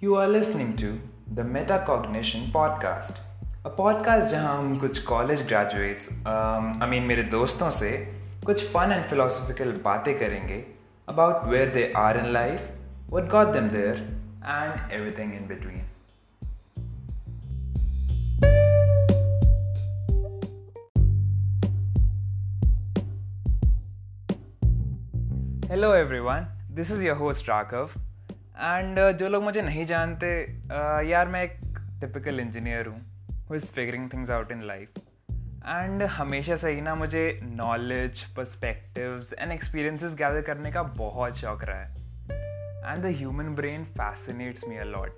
You are listening to the Metacognition Podcast, a podcast जहां हम कुछ कॉलेज ग्रेजुएट्स आई मीन मेरे दोस्तों से कुछ फन एंड फिलोसफिकल बातें करेंगे about where they are in life what got them there and everything in between. Hello everyone this is your host Raghav and uh, जो लोग मुझे नहीं जानते uh, यार मैं एक टिपिकल इंजीनियर हूँ who is figuring things out in life and हमेशा से ही ना मुझे knowledge perspectives and experiences gather करने का बहुत शौक रहा है। And the human brain fascinates me allot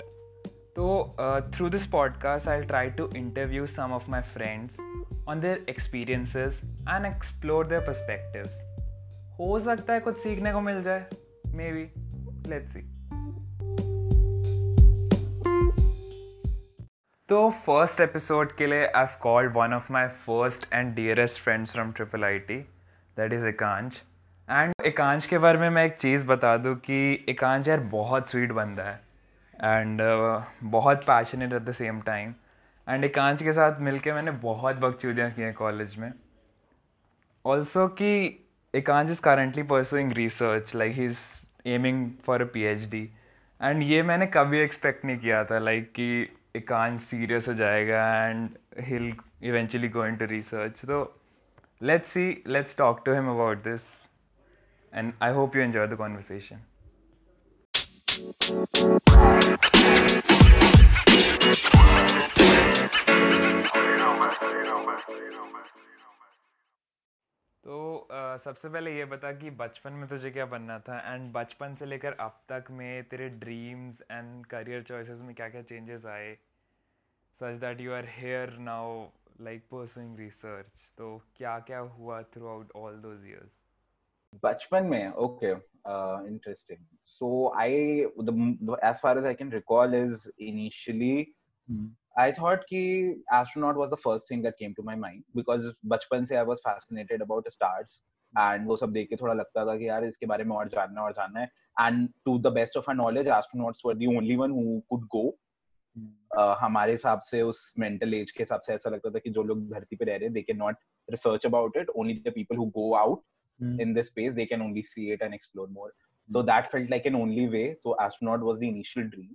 lot through this podcast I try to interview some of my friends on their experiences and explore their perspectives हो सकता है कुछ सीखने को मिल जाए मे बी लेट्स सी तो फ़र्स्ट एपिसोड के लिए I have called one of my first and dearest friends from triple I T that is Ekansh and Ekansh के बारे में मैं एक चीज़ बता दूँ कि एकांश यार बहुत स्वीट बंदा है। एंड uh, बहुत passionate at the same time and Ekansh के साथ मिलके मैंने बहुत बकचूदियाँ की हैं कॉलेज में। ऑल्सो कि Ekansh is currently pursuing research like he is aiming for a P H D and ये मैंने कभी एक्सपेक्ट नहीं किया था लाइक like, कि Ikan serious ho jayega and he'll eventually go into research. So let's see, let's talk to him about this. And I hope you enjoy the conversation. तो uh, सबसे पहले ये बता कि बचपन में तुझे क्या बनना था एंड बचपन से लेकर अब तक में तेरे ड्रीम्स एंड करियर चॉइसेस में क्या क्या चेंजेस आए such that you are here now like pursuing research तो क्या क्या हुआ थ्रू आउट ऑल दोज बचपन में okay interesting so I as far as I can recall is initially I thought कि astronaut was the first thing that came to my mind because बचपन से I was fascinated about stars and वो सब देख के थोड़ा लगता था कि यार इसके बारे में और जानना और जानना है. And to the best of our knowledge astronauts were the only one who could go Uh, हमारे हिसाब से उस मेंटल एज के हिसाब से ऐसा लगता था कि जो लोग धरती पे रह रहे हैं they can not research about it only the people who go out in this space they can only see it and explore more तो that felt like an only way so astronaut was the initial dream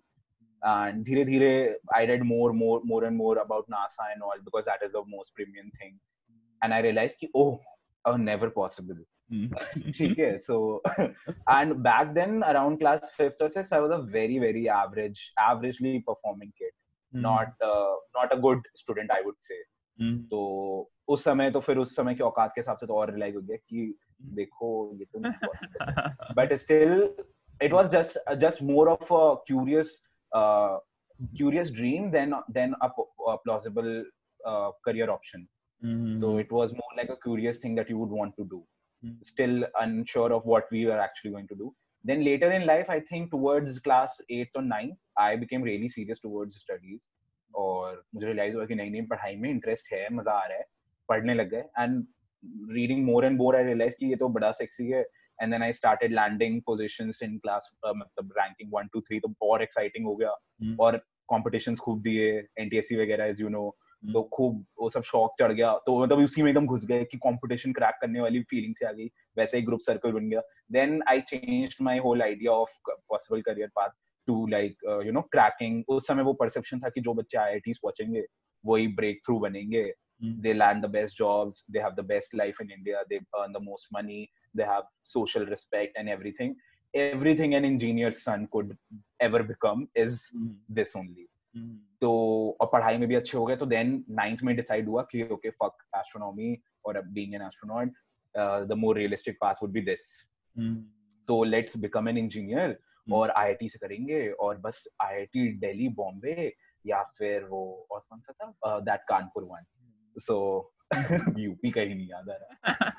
and धीरे धीरे I read more more more and more about NASA and all because that is the most premium thing and I realized ki, oh never possible Mm-hmm. ठीक है so and back then around class fifth और six I was a very very average averagely performing kid not not a good student I would say तो उस समय तो फिर उस समय के औकात के हिसाब से तो और रियलाइज़ हो गया कि देखो ये तो but still it was just just more of a curious curious dream then then a plausible career option तो it was more like a curious thing that you would want to do Mm-hmm. Still unsure of what we were actually going to do. Then later in life, I think towards class eighth or ninth, I became really serious towards studies. और मुझे realise हुआ कि नहीं नहीं पढ़ाई में interest है मजा आ रहा है पढ़ने लग गए and reading more and more I realise कि ये तो बड़ा सेक्सी है and then I started landing positions in class uh, मतलब ranking one two three तो और exciting हो गया mm. और competitions खूब दिए NTSC वगैरह as you know लोग खूब वो सब शौक चढ़ गया तो मतलब उसी में एकदम घुस गए कि कंपटीशन क्रैक करने वाली फीलिंग से आ गई वैसे ही ग्रुप सर्कल बन गया। Then I change my whole idea of possible career path to like you know cracking उस समय वो परसेप्शन था कि जो बच्चे आई आई पहुँचेंगे वही ब्रेक थ्रू बनेंगे they learn the best jobs they have the best life in India they earn the most money they have social respect and everything everything an engineer son could ever become is this only Mm. तो और पढ़ाई में भी अच्छे हो गए तो then ninth में डिसाइड हुआ कि ओके फक एस्ट्रोनॉमी और being an astronaut the more realistic path would be this तो लेट्स बिकम एन इंजीनियर और आईआईटी से करेंगे और बस आईआईटी दिल्ली बॉम्बे या फिर वो और कौन सा था? That Kanpur one so UP का ही नहीं याद आ रहा।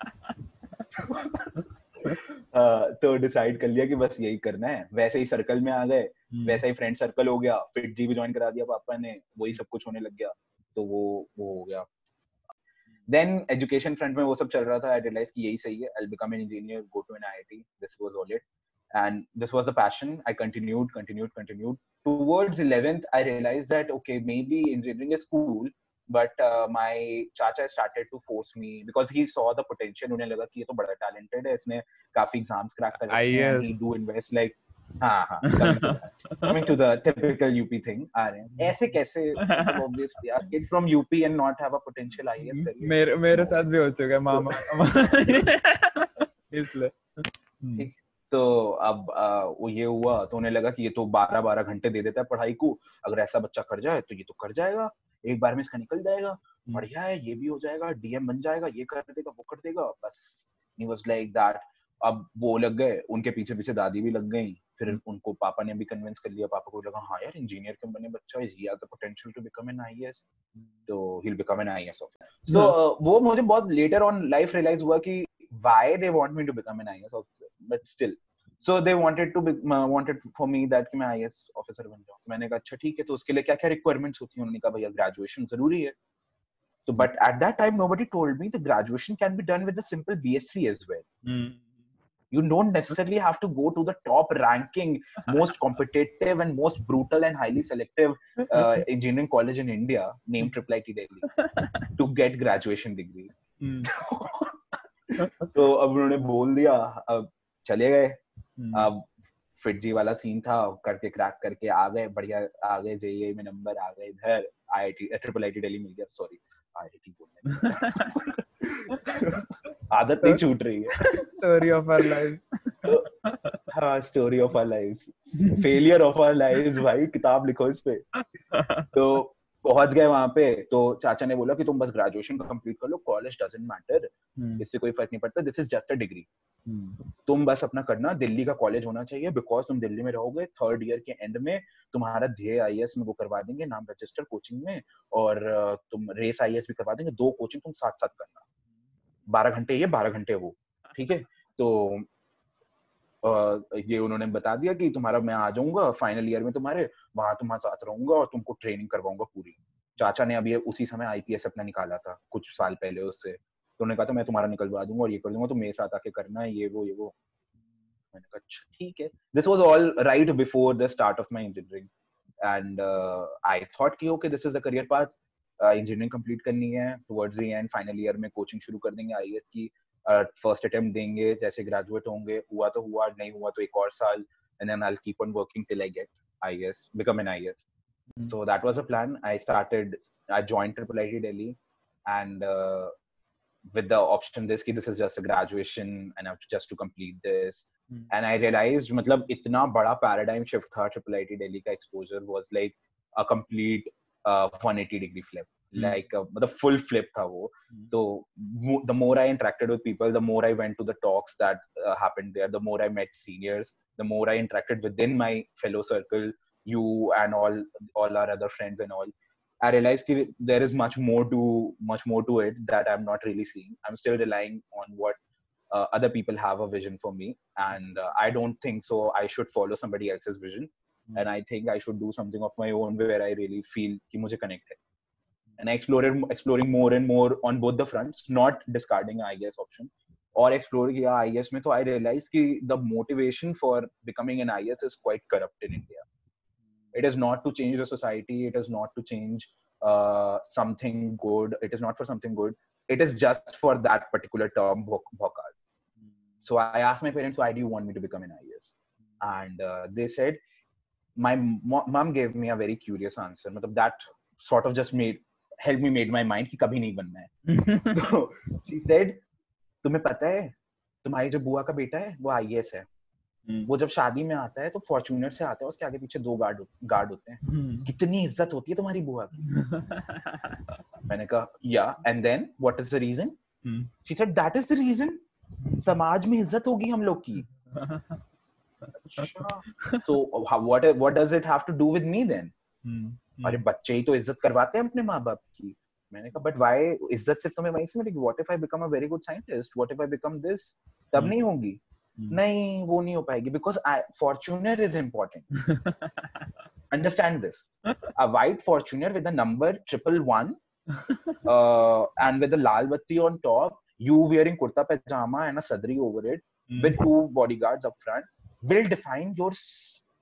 तो डिसाइड कर लिया कि बस यही करना है। वैसे ही सर्कल में आ गए hmm. वैसा ही फ्रेंड सर्कल हो गया फिर जी भी ज्वाइन करा दिया पापा ने वही सब कुछ होने लग गया तो वो वो हो गया। देन एजुकेशन फ्रंट में वो सब चल रहा था आई रियलाइज़ कि यही सही है I become an engineer go to an IIT this was all it and this was the passion i continued continued continued. Towards 11th i realized that okay maybe engineering is cool but my uh, चाचा started to force me because he saw the potential उन्हें लगा कि ये तो बड़ा talented है इसने काफ़ी एग्ज़ाम्स क्रैक कर लगा कि ये तो बारह बारह घंटे दे देता है पढ़ाई को। अगर ऐसा बच्चा कर जाए तो ये तो कर जाएगा। एक बार में इसका निकल जाएगा। बढ़िया है ये भी हो जाएगा डीएम बन जाएगा ये कर देगा वो कर देगा बस। ही वाज लाइक दैट अब वो लग गए उनके पीछे पीछे दादी भी लग गई। फिर उनको पापा ने भी कन्विंस कर लिया पापा को लगा हाँ यार इंजीनियर क्यों बने बच्चा? Is he has the potential to become an IAS तो he will become an IAS officer so वो मुझे बहुत लेटर ऑन लाइफ रियलाइज़ हुआ कि why they want me to become an IAS officer but still so they wanted to wanted for me that कि मैं IAS officer बन जाऊँ मैंने कहा अच्छा ठीक है तो उसके लिए क्या क्या रिक्वायरमेंट्स होती हैं उन्होंने कहा भैया ग्रेजुएशन ज़रूरी है So, but at that time, nobody told me the graduation can be done with a simple BSc as well. Mm. You don't necessarily have to go to the top ranking, most competitive and most brutal and highly selective uh, engineering college in India, named Triple IT Delhi, to get graduation degree. तो अब उन्होंने बोल दिया अब चले गए अब fit जी वाला सीन था करके क्रैक करके आ गए बढ़िया आ गए जेईई में नंबर आ गए इधर आईआईटी ट्रिपल आईटी दिल्ली मिल गया सॉरी आईआईटी बोलने आदत नहीं छूट रही है। स्टोरी ऑफ़ आवर लाइव्स हाँ story of our lives failure of our lives भाई किताब लिखो इस पे। तो पहुँच गए वहाँ पे तो चाचा ने बोला कि तुम बस ग्रेजुएशन कंप्लीट कर लो कॉलेज डजंट मैटर इससे कोई फ़र्क नहीं पड़ता this is just a degree तुम बस अपना करना, दिल्ली का कॉलेज होना चाहिए बिकॉज़ तुम दिल्ली में रहोगे थर्ड ईयर के एंड में तुम्हारा ध्येय आई में वो करवा देंगे, नाम रजिस्टर कोचिंग में, और तुम रेस आई भी करवा देंगे, दो कोचिंग तुम साथ साथ करना। बारह घंटे ये, बारह घंटे वो, ठीक है? तो ये उन्होंने बता दिया कि तुम्हारा मैं आ जाऊँगा फाइनल ईयर में तुम्हारे, वहाँ तुम्हारे साथ रहूँगा और तुमको ट्रेनिंग करवाऊँगा पूरी। चाचा ने अभी उसी समय आईपीएस अपना निकाला था, कुछ साल पहले उससे। तो उन्होंने कहा था मैं तुम्हारा निकलवा दूँगा और ये कर दूँगा तो मेरे साथ आके करना है ये वो ये वो। मैंने कहा अच्छा ठीक है। This was all right before the start of my engineering and I thought कि okay this is the career path engineering complete करनी है। Towards the end final year में कोचिंग शुरू कर देंगे आईएएस की। फ़र्स्ट अटेम्प्ट देंगे जैसे ग्रेजुएट होंगे। हुआ तो हुआ नहीं हुआ तो एक और साल। And then I'll keep on working till I get IS, become an IS. Mm-hmm. So that was a plan. I started, I joined Triple IT Delhi, and uh, with the option this this is just a graduation, and I have to just to complete this. Mm-hmm. And I realized, मतलब इतना बड़ा paradigm shift था Triple IT Delhi का exposure was like a complete uh, 180 degree flip. like uh, the full flip tha wo so the more i interacted with people the more i went to the talks that uh, happened there the more i met seniors the more i interacted within my fellow circle you and all all our other friends and all i realized that there is much more to much more to it that i'm not really seeing i'm still relying on what uh, other people have a vision for me and uh, i don't think so i should follow somebody else's vision mm-hmm. and i think i should do something of my own where i really feel ki mujhe connect hai and I explored exploring more and more on both the fronts, not discarding IAS option or exploring yeah, IAS में तो I realized कि the motivation for becoming an IAS is quite corrupt in India. It is not to change the society. It is not to change uh, something good. It is not for something good. It is just for that particular term, bhokal. So I asked my parents, why do you want me to become an IAS? And uh, they said, my mom gave me a very curious answer. That sort of just made help me made my mind कि कभी नहीं बनना है तो she said तुम्हें पता है तुम्हारी जो बुआ का बेटा है वो आईएएस है hmm. वो जब शादी में आता है तो फॉर्च्यूनर से आता है उसके आगे पीछे दो गार्ड गार्ड होते हैं। hmm. कितनी इज़्ज़त होती है तुम्हारी बुआ की। मैंने कहा या and then what is the reason she said that is the reason समाज में इज़्ज़त होगी हम लोग की. so what what does it have to do with me then? hmm. अरे बच्चे ही तो इज़्ज़त करवाते हैं अपने माँ बाप की। मैंने कहा बट वाई इज़्ज़त सिर्फ़ तुम्हें वहीं से मिलेगी? What if I become a very good scientist what if I become this तब नहीं होगी। Hmm. नहीं वो नहीं हो पाएगी because I Fortuner is important understand this a white Fortuner with number triple one and with लाल बत्ती on top you wearing kurta pyjama and a sadri over it with two bodyguard up front will define your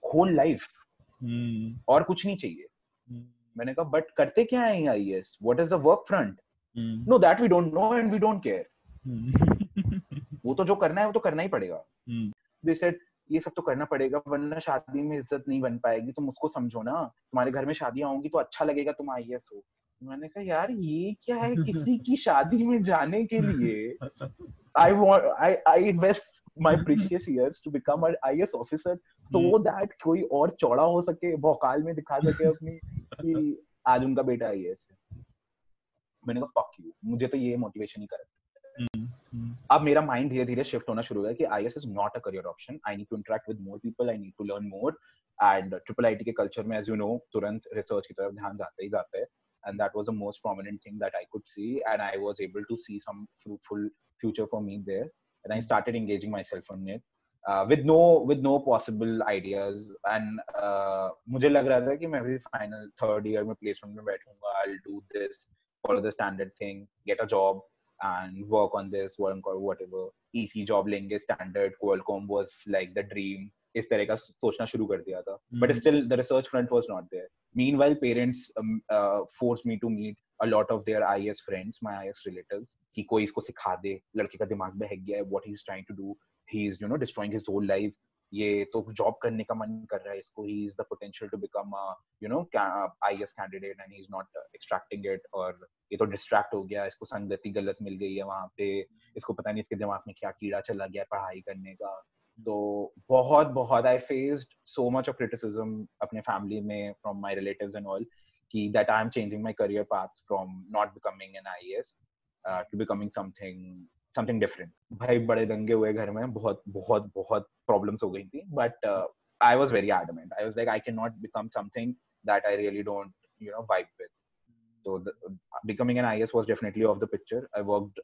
whole life और कुछ नहीं चाहिए। hmm. मैंने कहा but करते क्या है IAS what is the work front no that we don't know and we don't care वो तो जो करना है वो तो करना ही पड़ेगा. दे सेड ये सब तो करना पड़ेगा वरना शादी में इज़्ज़त नहीं बन पाएगी तुम उसको समझो ना तुम्हारे घर में शादियाँ होंगी तो अच्छा लगेगा तुम आईएएस हो मैंने कहा यार ये क्या है किसी की शादी में जाने के लिए I want I I invest my precious years to become an IS officer so that कोई और चौड़ा हो सके भौकाल में दिखा सके अपनी कि आज उनका बेटा आईएएस है मैंने कहा फक यू मुझे तो ये मोटिवेशन ही कर. Hmm. अब मेरा माइंड धीरे धीरे शिफ्ट होना शुरू हुआ कि IAS is not a career option I need to interact with more people I need to learn more and triple IT के कल्चर में एज यू नो तुरंत रिसर्च की तरफ़ ध्यान जाते ही जाते हैं and that was the most prominent thing that I could see and I was able to see some fruitful future for me there and I started engaging myself on it uh, with no with no possible ideas and uh, मुझे लग रहा था कि मैं भी final third year में placement में बैठूँगा I'll do this follow the standard thing get a job and work on this work or whatever easy job लेंगे standard Qualcomm was like the dream इस तरह का सोचना शुरू कर दिया था but Mhm. still the research front was not there meanwhile parents um, uh, forced me to meet a lot of their IS friends my IS relatives कि कोई इसको सिखा दे लड़के का दिमाग में है गया है what he's trying to do he is you know destroying his whole life ये तो जॉब करने का मन कर रहा है इसको is the potential to become a you know ca- IS candidate and he's not uh, extracting और ये तो distract हो गया इसको संगति गलत मिल गई है वहाँ पे इसको पता नहीं इसके दिमाग में क्या कीड़ा चला गया पढ़ाई करने का। तो बहुत बहुत I faced so much of criticism अपने फैमिली में from my relatives and all कि that I am changing my career paths from not becoming an IAS to becoming something something different भाई बड़े दंगे हुए घर में बहुत बहुत बहुत प्रॉब्लम्स हो गई थी but I was very adamant I was like I can not become something that I really don't you know vibe with so the, becoming an is was definitely off the picture i worked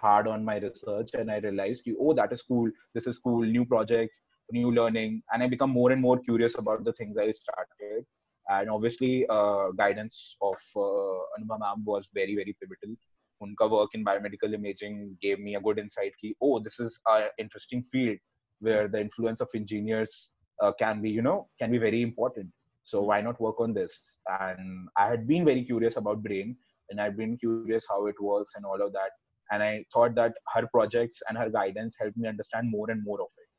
hard on my research and i realized oh that is cool this is cool new projects new learning and i become more and more curious about the things i started and obviously uh, guidance of uh, Anubha ma'am was very very pivotal unka work in biomedical imaging gave me a good insight ki, oh this is an interesting field where the influence of engineers uh, can be you know can be very important so why not work on this and i had been very curious about brain and i'd been curious how it works and all of that and i thought that her projects and her guidance helped me understand more and more of it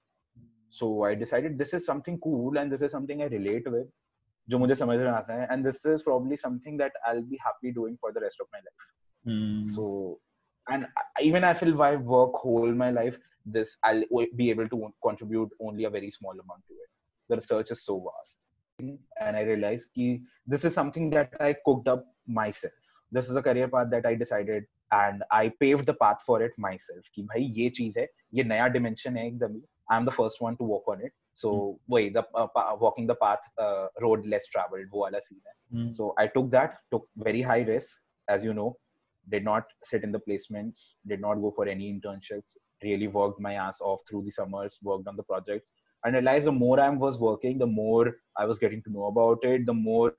so i decided this is something cool and this is something i relate with जो मुझे समझ में आता है and this is probably something that I'll be happy doing for the rest of my life. Hmm. So, and I- even I feel if I work whole my life, this I'll o- be able to contribute only a very small amount to it. The research is so vast, and I realized कि this is something that I cooked up myself. This is a career path that I decided, and I paved the path for it myself. कि भाई ये चीज है, ये नया dimension है एकदम ही. I'm the first one to walk on it. So wait, the uh, pa- walking the path, uh, road less traveled, वो वाला scene है. Hmm. So I took that, took very high risk, as you know, did not sit in the placements, did not go for any internships, really worked my ass off through the summers, worked on the project, and realized the more I was working, the more I was getting to know about it, the more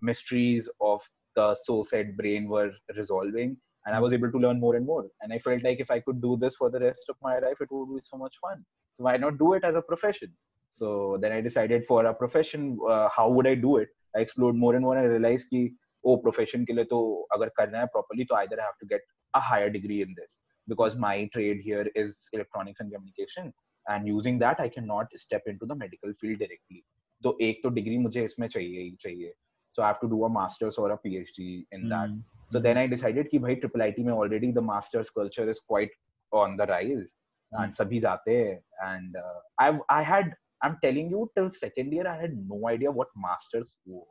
mysteries of the so said brain were resolving. And I was able to learn more and more. And I felt like if I could do this for the rest of my life, it would be so much fun. So why not do it as a profession? So then I decided for a profession, uh, how would I do it? I explored more and more and I realized कि ओ profession के लिए तो अगर करना है properly तो either I have to get a higher degree in this because my trade here is electronics and communication and using that I can not step in to the medical field directly तो एक तो degree मुझे इसमें चाहिए ही चाहिए। So I have to do a masters और a PhD in that so then I decided कि भाई ट्रिपल आईटी में already the masters culture is quite on the rise and सभी जाते हैं and I I had I am telling you till second year I had no idea what masters was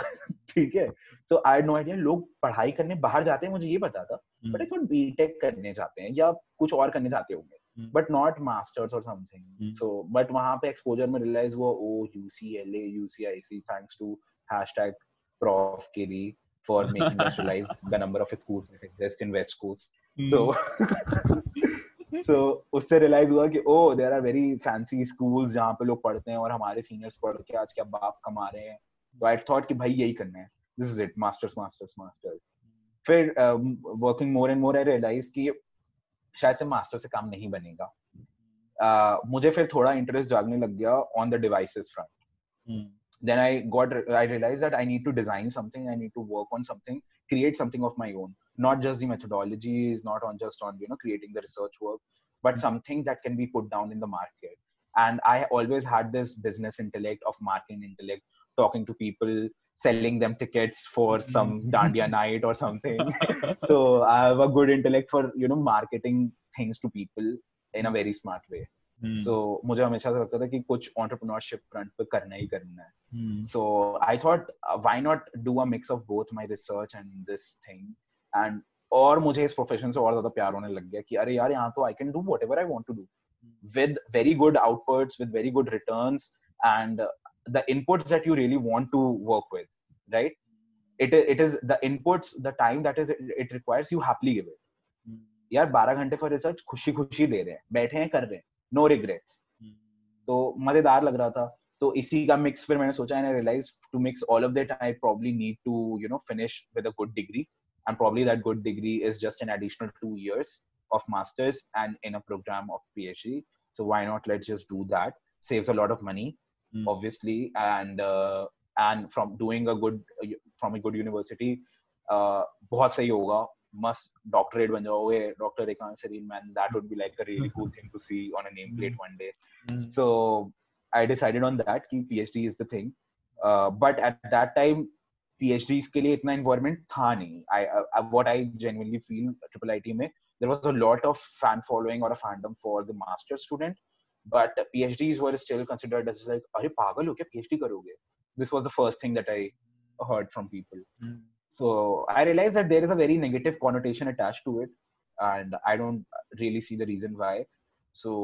ठीक है? So I know idea लोग पढ़ाई करने बाहर जाते हैं मुझे ये पता था बट आई थॉट बीटेक करने जाते हैं या कुछ और करने जाते होंगे बट नॉट मास्टर्स और समथिंग सो बट वहाँ पे एक्सपोजर में रियलाइज़ हुआ ओ U C L A U C I C thanks to hashtag prof के लिए for making the number of school exist in West Coast so so उससे realize हुआ कि ओ there are very fancy schools जहाँ पे लोग पढ़ते हैं और हमारे सीनियर्स पढ़ के आज क्या बाप कमा रहे हैं। तो आई थॉट कि भाई यही करना है। This is it masters masters masters फिर working more and more I realize कि शायद से मास्टर से काम नहीं बनेगा। Uh, मुझे फिर थोड़ा इंटरेस्ट जागने लग गया on the devices front then I got I realize that I need to design something I need to work on something create something of my own not just the methodology is not on just on you know creating the research work but something that can be put down in the market and I always had this business intellect of market intellect talking to people selling them tickets for some Mm. dandiya night or something so i have a good intellect for you know marketing things to people in a very smart way Hmm. so मुझे हमेशा से लगता था कि कुछ entrepreneurship front पे करना ही करना है Hmm. i thought uh, why not do a mix of both my research and this thing and और मुझे इस प्रोफेशन से और ज़्यादा प्यार होने लग गया कि अरे यार यहाँ तो I can do whatever I want to do with very good outputs with very good returns and uh, the inputs that you really want to work with right it, i- it is the inputs the time that is it, it requires you happily give it Hmm. यार 12 घंटे for research खुशी खुशी दे रहे हैं बैठे हैं कर रहे हैं नो रिग्रेट्स Hmm. तो मजेदार लग रहा था तो इसी का मिक्स फिर मैंने सोचा and I realise to mix all of that I probably need to you know finish with a good degree and probably that good degree is just an additional two years of masters and in a program of phd so why not let's just do that saves a lot of money Hmm. obviously and uh, and from doing a good from a good university uh, बहुत सही होगा must doctorate बन जाओगे doctor एकांत Sarin man that would be like a really cool thing to C on a name plate one day Hmm. so i decided on that कि phd is the thing uh, but at that time phds के लिए इतना environment था नहीं I, I what i genuinely feel triple IT में there was a lot of fan following or a fandom for the master student but phds were still considered as like अरे पागल हो क्या phd करोगे this was the first thing that i heard from people Hmm. so i realized that there is a very negative connotation attached to it and i don't really see the reason why so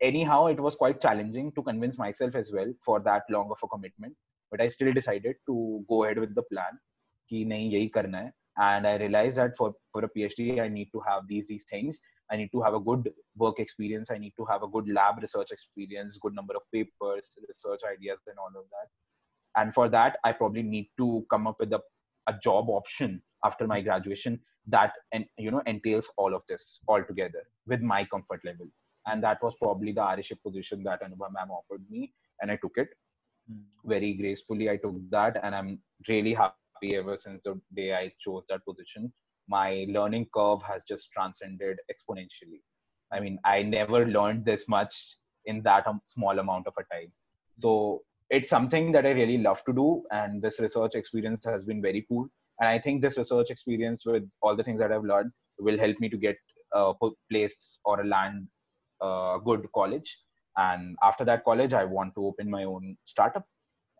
anyhow it was quite challenging to convince myself as well for that long of a commitment but i still decided to go ahead with the plan कि नहीं यही करना है and i realized that for for a phd i need to have these these things i need to have a good work experience. I need to have a good lab research experience good number of papers research ideas and all of that. And for that i probably need to come up with a, a job option after my graduation that and you know entails all of this all together with my comfort level. And that was probably the Ariship position that Anubha ma'am offered me and I took it. Hmm. very gracefully I took that and I'm really happy ever since the day I chose that position my learning curve has just transcended exponentially. I mean I never learned this much in that small amount of a time. So it's something that I really love to do and this research experience has been very cool. And I think this research experience with all the things that I've learned will help me to get a place or a land uh, good college. And after that college i want to open my own startup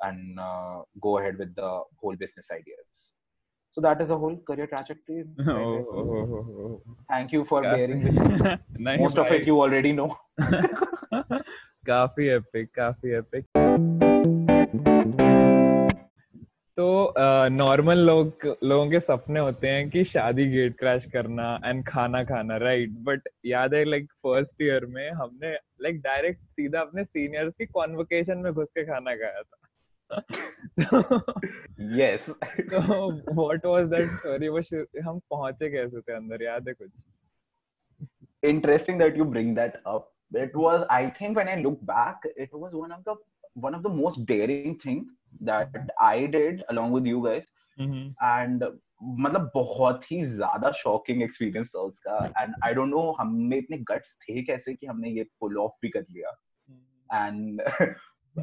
and uh, go ahead with the whole business ideas so that is a whole career trajectory Oh, oh, oh, oh, oh. thank you for bearing with me. Most of it you already know. काफ़ी epic काफ़ी epic तो normal लोग लोगों के सपने होते हैं कि शादी गेट क्रैश करना एंड खाना खाना राइट बट याद है लाइक फ़र्स्ट ईयर में हमने लाइक डायरेक्ट सीधा अपने सीनियर्स की कॉन्वोकेशन में घुस के खाना खाया था। Yes तो व्हाट वाज दैट स्टोरी वो हम पहुँचे कैसे थे अंदर याद है कुछ interesting that you bring that up it was i think when i look back it was one of the one of the most daring thing that i did along with you guys and मतलब बहुत ही ज़्यादा shocking experience था उसका and I don't no हमें इतने guts थे कैसे कि हमने ये पुल ऑफ़ भी कर लिया and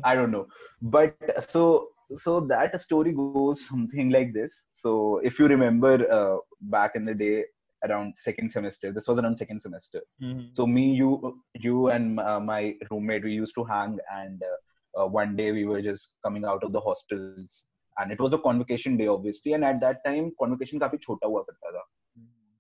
I don't know. But so so that story goes something like this. So if you remember uh, back in the day, around second semester, this was around second semester. So me, you, you and uh, my roommate, we used to hang, and uh, uh, one day we were just coming out of the hostels, and it was a convocation day, obviously. And at that time, convocation काफी छोटा हुआ करता था.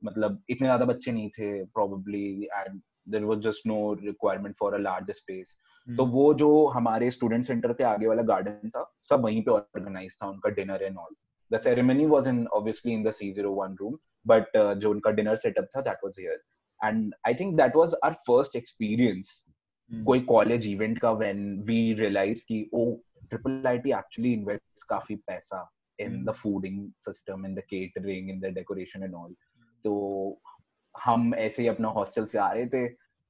मतलब इतने ज्यादा बच्चे नहीं थे probably and there was just no requirement for a larger space तो वो जो हमारे स्टूडेंट सेंटर के आगे वाला गार्डन था सब वहीं पे ऑर्गेनाइज था उनका dinner and all the ceremony was in obviously in the C01 room but जो उनका डिनर सेटअप था that was here and I think that was our first experience कोई कॉलेज इवेंट का व्हेन वी रियलाइज़ कि oh triple IT actually invest काफ़ी पैसा in the fooding system in the catering in the decoration and all तो हम ऐसे ही अपना hostel से आ रहे थे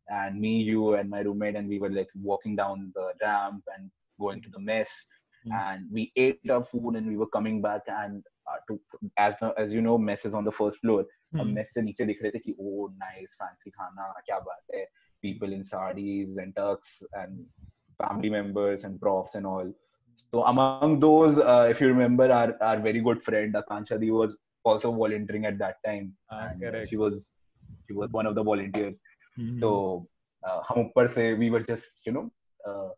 and me, you, and my roommate, and we were like walking down the ramp and going to the mess. Hmm. And we ate our food, and we were coming back, and uh, to as the, as you know, mess is on the first floor. Hmm. हम mess से नीचे दिख रहे थे कि oh nice fancy खाना क्या बात है people in sarees and tux and family members and profs and all. So among those, uh, if you remember, our, our very good friend Akansha Di was also volunteering at that time. Ah, and, uh, correct. she was she was one of the volunteers. Hmm. So uh, हम ऊपर से we were just you know uh,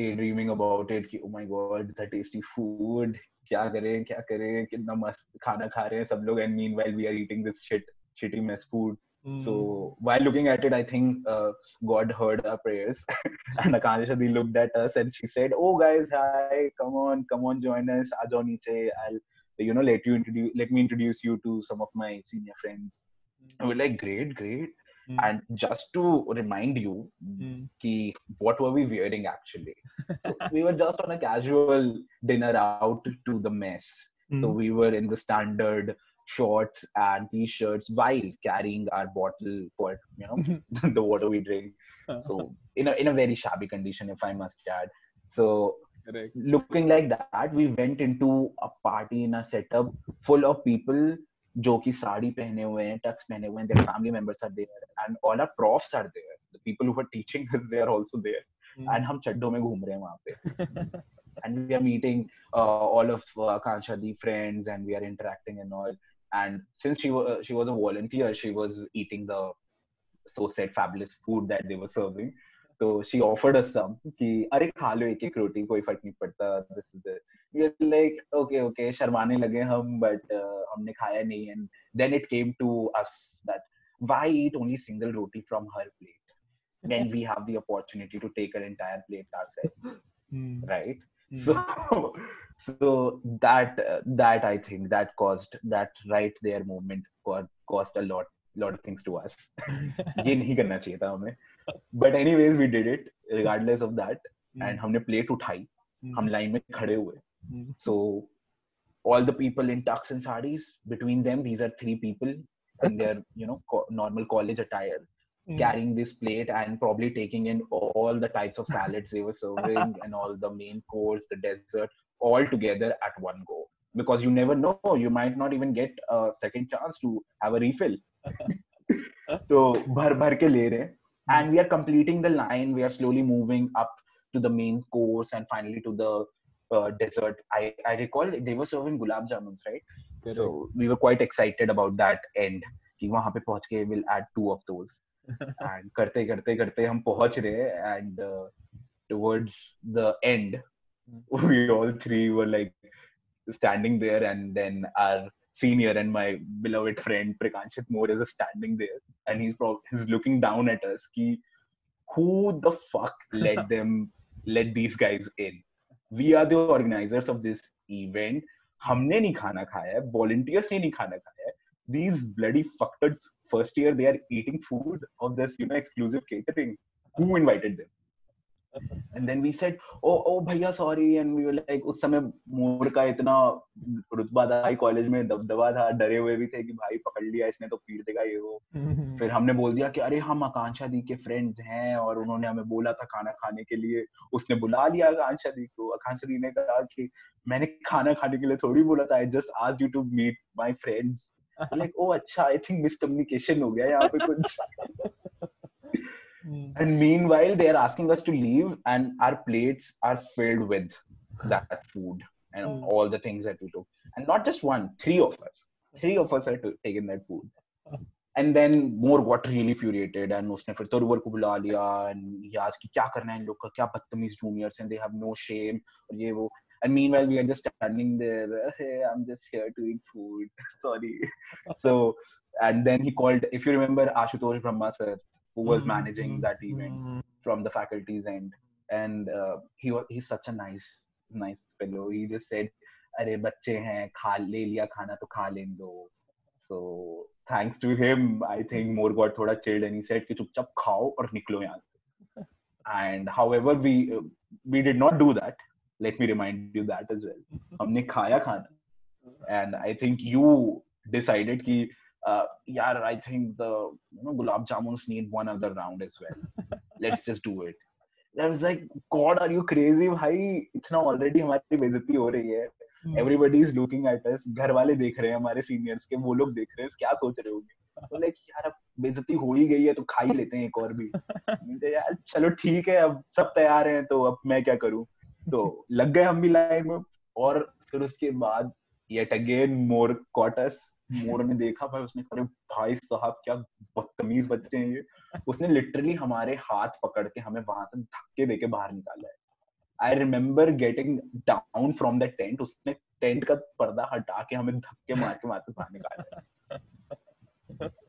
daydreaming about it कि oh my god the tasty food क्या करें क्या करें कितना मस्त खाना खा रहे हैं सब लोग and meanwhile we are eating this shit shitty mess food Hmm. so while looking at it, I think uh, God heard our prayers, and Akansha Di looked at us and she said, "Oh guys, hi, come on, come on, join us. Aajo niche. I'll, you know, let you introduce, let me introduce you to some of my senior friends." And we're like, "Great, great." Hmm. And just to remind you, Hmm. ki, what were we wearing actually? so we were just on a casual dinner out to the mess. So Hmm. we were in the standard shorts and t-shirts while carrying our bottle for you know the water we drink. So in a in a very shabby condition, if I must add. So correct. looking like that, we went into a party in a setup full of people जो कि साड़ी पहने हुए हैं Tux पहने हुए हैं their family members are there and all our profs are there the people who were teaching us they are also there Hmm. and हम चड्डों में घूम रहे हैं वहाँ पे and we are meeting uh, all of uh, Kansha Di friends and we are interacting and all. And since she was she was a volunteer, she was eating the so said fabulous food that they were serving. So she offered us some. कि अरे खा लो एक एक रोटी कोई फ़र्क नहीं पड़ता. This is the like okay okay शर्माने लगे हम बट हमने खाया नहीं and then it came to us that why eat only single roti from her plate then we have the opportunity to take an entire plate ourself right so so that that I think that cost that right there moment cost a lot lot of things to us ये नहीं करना चाहिए था हमें. But anyways we did it regardless of that and हमने plate उठाई. Hmm. हम line में खड़े हुए. Hmm. so all the people in tux and sarees between them these are three people in their you know co- normal college attire Hmm. carrying this plate and probably taking in all the types of salads they were serving and all the main course, the dessert, all together at one go. Because you never know, you might not even get a second chance to have a refill. so bhar bhar ke le rahe and we are completing the line. We are slowly moving up to the main course and finally to the uh, dessert. I I recall they were serving gulab jamuns, right? Correct. So we were quite excited about that end. कि वहां पे पहुंच के we'll add two of those. and करते करते करते हम पहुंच रहे and uh, towards the end we all three were like standing there and then our senior and my beloved friend Prakanshit Moore is standing there and he's pro- he's looking down at us ki, who the fuck let them let these guys in we are the organizers of this event हमने नहीं खाना खाया है volunteers ने नहीं खाना खाया है। These bloody fucktard first year they are eating food of this catering who invited them and then we said oh oh भैया sorry. And we were like उस समय मोर का इतना रुतबा था कॉलेज में दबदबा था डरे हुए भी थे कि भाई पकड़ लिया इसने तो पीट देगा ये वो। Hmm. फिर हमने बोल दिया कि अरे हम आकांक्षा दी के फ्रेंड्स हैं और उन्होंने हमें बोला था खाना खाने के लिए। उसने बुला लिया आकांक्षा दी को। आकांक्षा दी ने कहा कि मैंने खाना खाने के लिए थोड़ी बोला था आई जस्ट आज you to meet my friends like oh अच्छा आई थिंक मिसकम्युनिकेशन हो गया यहाँ पे कुछ. Mm. And meanwhile, they are asking us to leave, and our plates are filled with that food and mm. all the things that we took. And not just one, three of us. Three of us are taking that food. And then Moore got really furiated, and उसने फिर तरुवर को बुला लिया and he asked "Ki kya karna hai?" In kya का क्या बदतमीज juniors and they have no shame और ये and meanwhile we are just standing there hey i'm just here to eat food sorry so and then he called if you remember ashutosh brahma sir who was mm-hmm. managing that event mm-hmm. from the faculty's end. And uh, he was, he's such a nice, nice fellow. He just said, Are bacche hai, kha, le liya khana to kha So thanks to him, I think Moore got thoda chilled and he said, Ki chup khao aur niklo And however, we uh, we did not do that. Let me remind you that as well. Mm-hmm. Humne khaya khana. And I think you decided that. Uh, yeah, I think the you know gulab jamuns need one other round as well. Let's just do it. I was like, God, are you crazy, भाई? इतना already हमारी बेइज्जती हो रही है. Everybody is looking at us. घर वाले देख रहे हैं हमारे seniors के, वो लोग देख रहे हैं. क्या सोच रहे होंगे? तो लाइक यार अब बेइज्जती हो ही गई है तो खा ही लेते हैं एक और भी. यार चलो ठीक है अब सब तैयार हैं तो अब मैं क्या करूँ? तो लग गए हम भी लाइन में और फिर उसके बाद येट अगेन मोर कॉटस मोर ने देखा भाई उसने कहा भाई साहब क्या बदतमीज बच्चे हैं ये उसने लिटरली हमारे हाथ पकड़ के हमें वहाँ से धक्के देके बाहर निकाला है I remember getting down from the tent उसने टेंट का पर्दा हटा के हमें धक्के मार के वहाँ से बाहर निकाला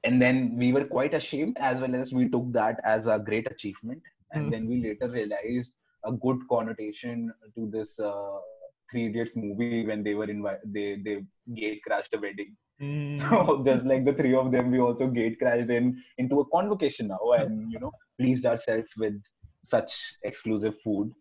and then we were quite ashamed as well as we took that as a great achievement and mm. then we later realized a good connotation to this uh, three idiots movie when they were invited they they gate crashed a wedding Mm. So just like the three of them, we also gate crashed in into a convocation now, and you know, pleased ourselves with such exclusive food.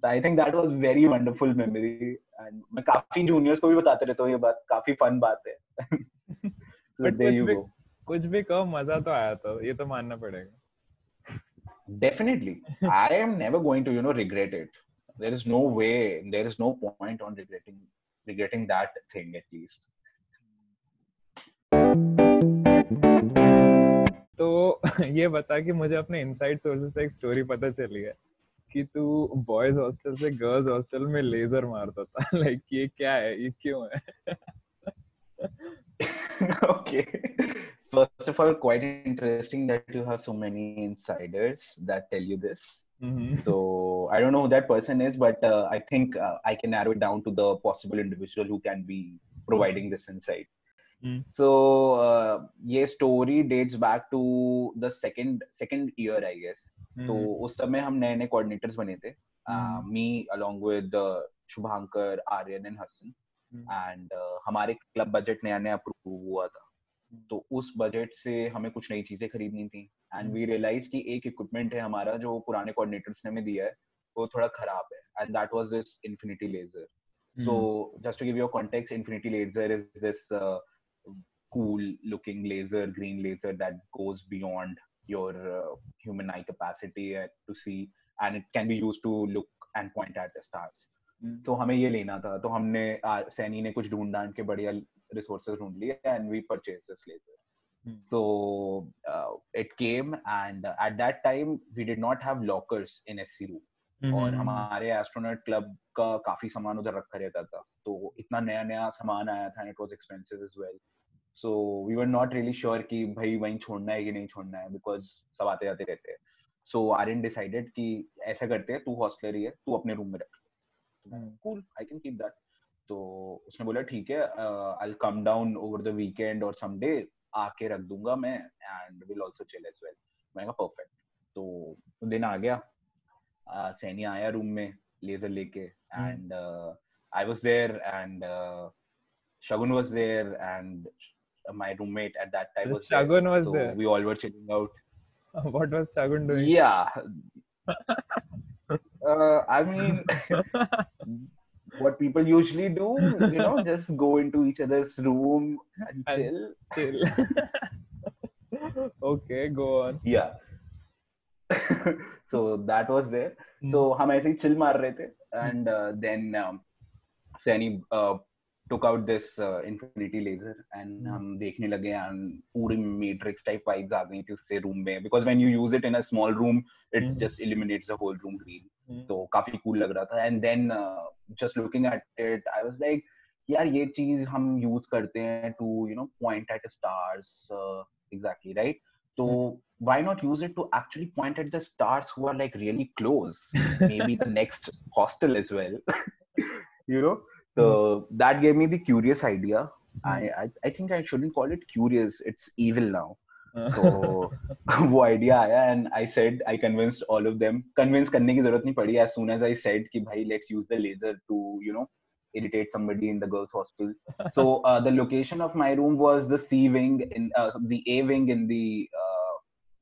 So I think that was very wonderful memory, and मैं काफी juniors को भी बताते रहता हूँ ये बात काफी fun बात है. so there you go. कुछ भी कहो मजा तो आया था ये तो मानना पड़ेगा. Definitely, I am never going to you know regret it. There is no way, there is no point on regretting regretting that thing at least. तो ये बता कि मुझे अपने इनसाइड सोर्सेज से एक स्टोरी पता चली है कि तू बॉयज़ हॉस्टल से गर्ल्स हॉस्टल में लेजर मारता था लाइक ये क्या है ये क्यों है okay first of all quite interesting that you have so many insiders that tell you this mm-hmm. so i don't know who that person is but uh, i think uh, i can narrow it down to the possible individual who can be providing this insight So uh, ये story dates back to the second second year I guess तो उस समय हम नए नए coordinators बने थे। Me along with Shubhankar Aryan and Hasan. And हमारे क्लब बजट नया नया अप्रूव हुआ था। तो उस बजट से हमें कुछ नई चीज़ें खरीदनी थी। एंड वी रियलाइज़ कि एक इक्विपमेंट है हमारा जो पुराने कोऑर्डिनेटर्स ने हमें दिया है वो थोड़ा खराब है। And that was this infinity laser so just to give you context infinity laser is this cool looking laser, green laser that goes beyond your uh, human eye capacity uh, to see, and it can be used to look and point at the stars. तो हमें ये लेना था तो हमने सैनी ने कुछ ढूंढ ढांड के बढ़िया रिसोर्सेज ढूंढ लिए and we purchase this laser so uh, it came and uh, at that time we did not have lockers in SC room mm-hmm. और हमारे एस्ट्रोनॉट क्लब का काफ़ी सामान उधर रखा रहता था तो इतना नया नया सामान आया था it was expensive as well so we were not really sure कि भाई वहीं छोड़ना है कि नहीं छोड़ना है बिकॉज़ सब आते जाते रहते हैं। सो आर इन डिसाइडेड कि ऐसा करते हैं तू हॉस्टलर ही है तू अपने रूम में रख। Cool I can keep that तो उसने बोला ठीक है I come down over the weekend और समडे आके रख दूँगा मैं and will also chill as well मैं कहा परफेक्ट तो दिन आ गया uh, सैनी आया रूम में लेजर लेके and I was there and Shagun was there and my roommate at that time was there. was so there. We all were chilling out. What was Shagun doing? Yeah. uh, I mean, what people usually do, you know, just go into each other's room and, and chill. chill. okay, go on. Yeah. so that was there. So we were ही chill मार then um, थे and took out this uh, infinity laser and mm. हम देखने लगे and पूरी matrix type vibes आ गई थी उससे room में because when you use it in a small room it mm. just eliminates the whole room green mm. तो काफ़ी cool लग रहा था and then uh, just looking at it I was like यार ये चीज़ हम use करते हैं to you know point at stars uh, exactly right so why not use it to actually point at the stars who are like really close maybe the next hostel as well you know so that gave me the curious idea. I, I, I think I shouldn't call it curious. It's evil now. so वो idea आया and I said I convinced all of them. Convince करने की जरूरत नहीं पड़ी. As soon as I said कि भाई let's use the laser to you know irritate somebody in the girls' hostel. so uh, the location of my room was the C wing in uh, the A wing in the uh,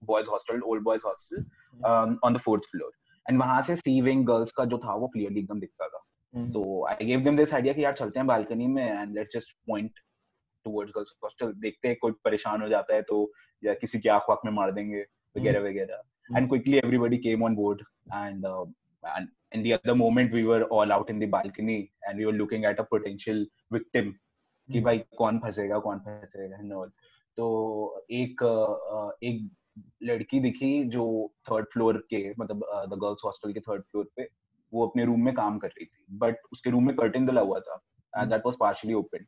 boys' hostel, old boys' hostel, um, on the fourth floor. And वहां से C wing girls का जो था वो clearly एकदम दिखता था. तो I gave them this idea कि यार चलते हैं बालकनी में and let's just point towards girls hostel देखते हैं कोई परेशान हो जाता है तो या किसी की आँख वाख में मार देंगे वगैरह वगैरह। And quickly everybody came on board and and in the other moment we were all out in the balcony and we were looking at a potential victim कि भाई कौन फंसेगा कौन फंसेगा एंड ऑल तो एक एक लड़की दिखी जो थर्ड फ्लोर के मतलब द गर्ल्स हॉस्टल के थर्ड फ्लोर पे। वो अपने रूम में काम कर रही थी बट उसके रूम में कर्टन डला हुआ था and that was partially open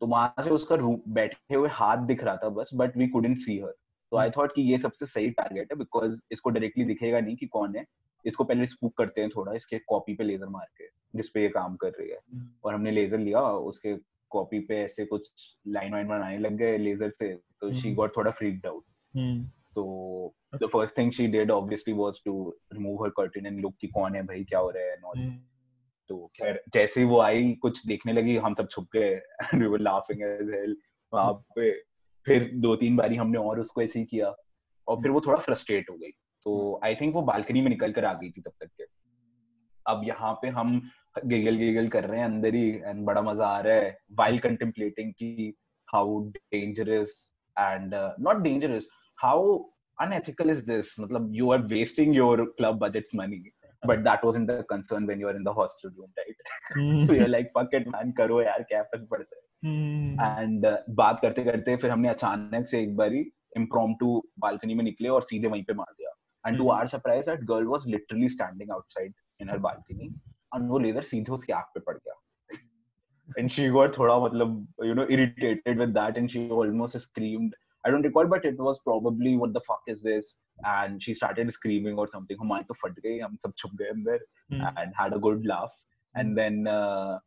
तो वहाँ से उसका रूम बैठे हुए हाथ दिख रहा था बस but we couldn't see her तो आई थॉट कि ये सबसे सही टारगेट है बिकॉज़ इसको डायरेक्टली दिखेगा नहीं कि कौन है। इसको पहले स्पूक करते हैं थोड़ा इसके कॉपी पे लेजर मार के जिसपे ये काम कर रही है। और हमने लेजर लिया उसके कॉपी पे ऐसे कुछ लाइन वाइन बनाने लग गए लेजर से तो शी गॉट थोड़ा फ्रीक्ड आउट तो the first thing she did obviously was to remove her curtain and look कि कौन है भाई क्या हो रहा है एंड तो खैर जैसे ही वो आई कुछ देखने लगी हम सब छुप गए and we were laughing as hell वहाँ पे फिर दो तीन बारी हमने और उसको ऐसे ही किया और फिर वो थोड़ा फ्रस्ट्रेट हो गई. तो आई थिंक वो बालकनी में निकल कर आ गई थी तब तक के. अब यहाँ पे हम गिगल गिगल कर रहे हैं अंदर ही एंड बड़ा मज़ा आ रहा है वाइल कंटेम्पलेटिंग की how dangerous and not dangerous how unethical is this मतलब you are wasting your club budget's money but that wasn't the concern when you are in the hostel room right so you're like fuck it man करो यार क्या फर्क पड़ता है and uh, बात करते करते फिर हमने अचानक से एक बारी इम्प्रोम्प्टू बालकनी में निकले और सीधे वहीं पे मार दिया and to our surprise that girl was literally standing outside in her balcony and वो लेजर सीधे उसके आंख पे पड़ गया and she got thoda matlab you know irritated with that and she almost screamed I don't recall, but it was probably what the fuck is this? And she started screaming or something. Oh Humaan to fat gaye, hum sab chup gaye andar, hmm. and had a good laugh. Hmm. And then uh,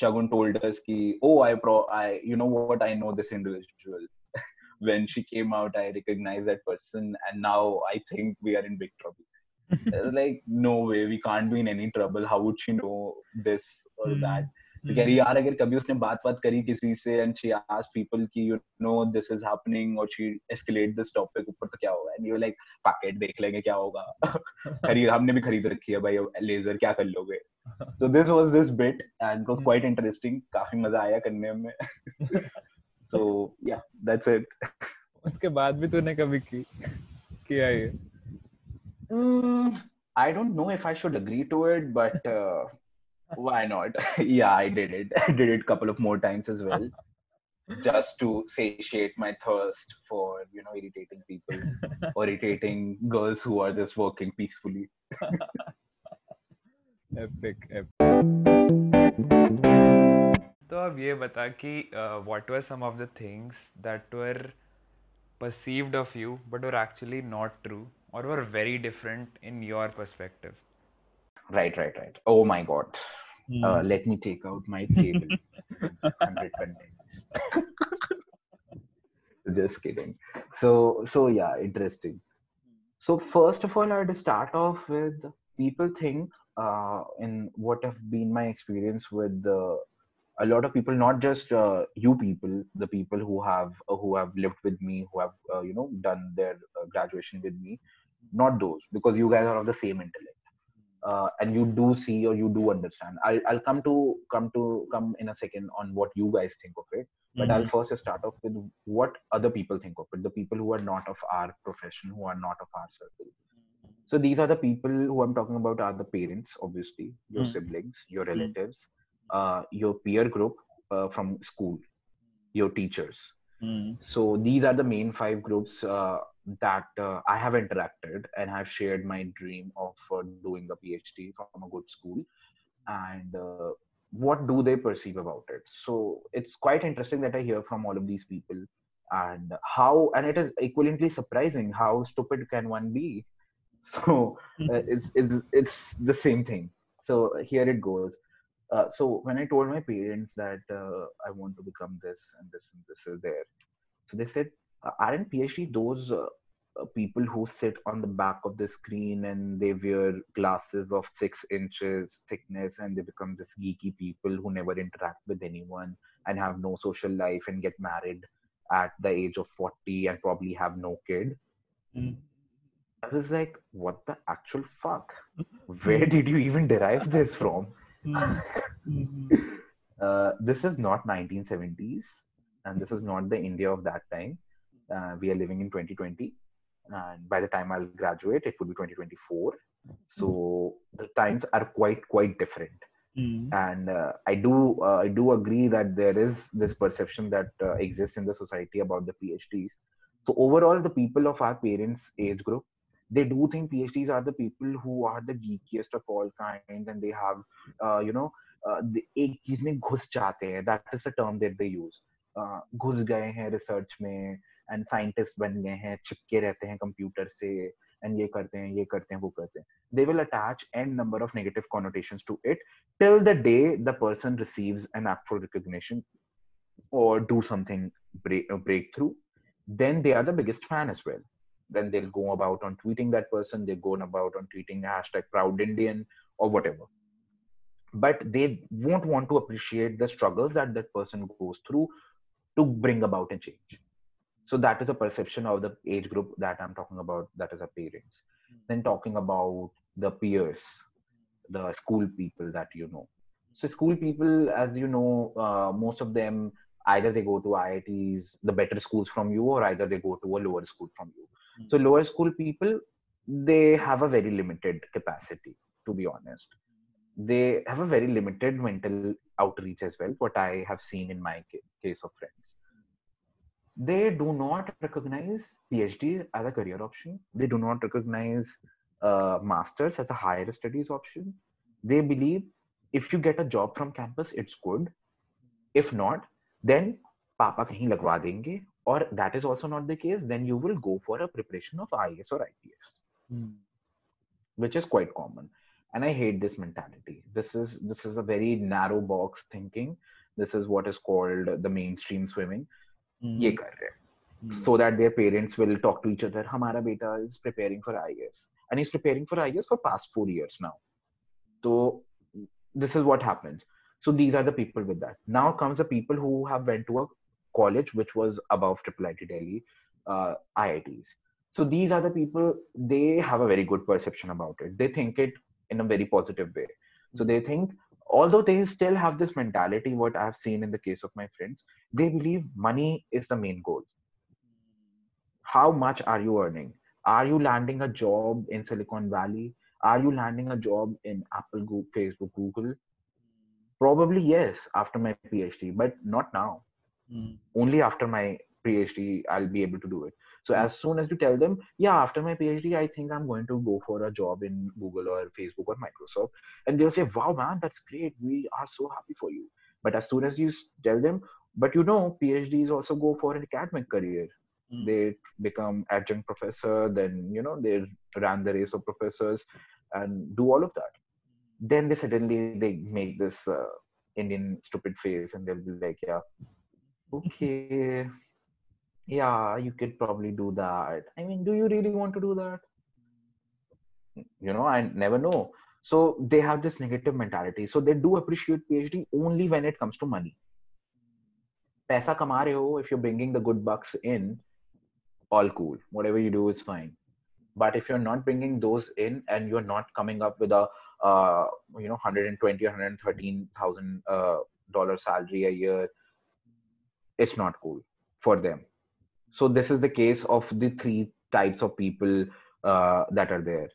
Shagun told us ki, oh, I pro, I, you know what, I know this individual. when she came out, I recognized that person, and now I think we are in big trouble. like, no way, we can't be in any trouble. How would she know this or mm. that? तो कह रही यार अगर कभी उसने बात बात करी किसी से एंड शी आस्क्ड पीपल कि you know this is happening और शी एस्केलेट दिस टॉपिक ऊपर तो क्या होगा? एंड यू लाइक पैकेट देख लेंगे क्या होगा? खरीद हमने भी खरीद रखी है भाई लेजर क्या कर लोगे? So this was this bit and it was quite interesting. काफ़ी मज़ा आया करने में। So yeah that's it. उसके बाद भी तूने कभी की किया ये? I don't know if I should agree to it but uh, why not yeah i did it i did it a couple of more times as well just to satiate my thirst for you know irritating people or irritating girls who are just working peacefully epic epic तो अब ये बता कि what were some of the things that were perceived of you but were actually not true or were very different in your perspective Right, right, right. Oh my god. Mm. Uh, let me take out my table. 100 Just kidding. So, so yeah, interesting. So first of all, i'd start off with people think uh, in what have been my experience with the a lot of people not just uh, you people the people who have uh, who have lived with me who have uh, you know done their uh, graduation with me not those because you guys are of the same intellect uh, and you do see or you do understand I'll, I'll come to come to come in a second on what you guys think of it but mm-hmm. i'll first start off with what other people think of it the people who are not of our profession who are not of our circle so these are the people who i'm talking about are the parents obviously your mm-hmm. siblings your mm. relatives uh, your peer group uh, from school your teachers mm-hmm. so these are the main five groups uh, that uh, I have interacted and have shared my dream of uh, doing a PhD from a good school. And uh, what do they perceive about it? So it's quite interesting that I hear from all of these people and how, and it is equivalently surprising how stupid can one be. So uh, it's it's it's the same thing. So here it goes. Uh, so when I told my parents that uh, I want to become this and this and this is there, so they said aren't PhD those uh, uh, people who sit on the back of the screen and they wear glasses of six inches thickness and they become this geeky people who never interact with anyone and have no social life and get married at the age of 40 and probably have no kid? Mm. I was like, what the actual fuck? Where did you even derive this from? Mm-hmm. uh, this is not 1970s and this is not the India of that time Uh, we are living in 2020, and by the time I'll graduate, it would be 2024. So the times are quite quite different. Mm. And uh, I do uh, I do agree that there is this perception that uh, exists in the society about the PhDs. So overall, the people of our parents' age group they do think PhDs are the people who are the geekiest of all kinds, and they have, uh, you know, एक चीज में घुस जाते हैं that is the term that they use घुस गए हैं research में एंड साइंटिस्ट बन गए हैं चिपके रहते हैं कंप्यूटर से एंड ये करते हैं ये करते हैं वो करते हैं will attach n number of negative connotations to it till the day the person receives an actual recognition or do something break, uh, breakthrough then they are the biggest fan as well then they'll go about on tweeting that person they go about on tweeting hashtag proud indian or whatever but they won't want to appreciate the struggles that that person goes through to bring about a change so that is a perception of the age group that i'm talking about that is our parents mm-hmm. then talking about the peers the school people that you know so school people as you know uh, most of them either they go to iits the better schools from you or either they go to a lower school from you so lower school people, they have a very limited capacity, to be honest. They have a very limited mental outreach as well, what I have seen in my case of friends they do not recognize PhD as a career option. They do not recognize uh, masters as a higher studies option. They believe if you get a job from campus, it's good. If not, then papa kahin lagwa denge. Or that is also not the case. Then you will go for a preparation of IAS or IPS, hmm. which is quite common. And I hate this mentality. This is this is a very narrow box thinking. This is what is called the mainstream swimming mm. ye kar rahe mm. so that their parents will talk to each other hamara beta is preparing for IAS and he's preparing for IAS for past 4 years now so this is what happens so these are the people with that now comes the people who have went to a college which was above triple IT Delhi, uh, IITs. So these are the people, they have a very good perception about it. They think it in a very positive way. So they think, although they still have this mentality, what I've seen in the case of my friends, they believe money is the main goal. How much are you earning? Are you landing a job in Silicon Valley? Are you landing a job in Apple, Google, Facebook, Google? Probably yes, after my PhD, but not now mm. only after my phd i'll be able to do it. So mm. as soon as you tell them yeah after my phd i think i'm going to go for a job in google or facebook or microsoft and they'll say wow man that's great. We are so happy for you. But as soon as you tell them but you know phds also go for an academic career. Mm. they become adjunct professor then you know they ran the race of professors and do all of that. Then they suddenly they make this uh, indian stupid face and they'll be like yeah okay yeah you could probably do that. I mean do you really want to do that? You know i never know. So they have this negative mentality. So they do appreciate phd only when it comes to money. Paisa kama rahe ho if you're bringing the good bucks in all cool. Whatever you do is fine. But if you're not bringing those in and you're not coming up with a uh, you know 120 113000 uh, dollar salary a year it's not cool for them so this is the case of the three types of people uh, that are there.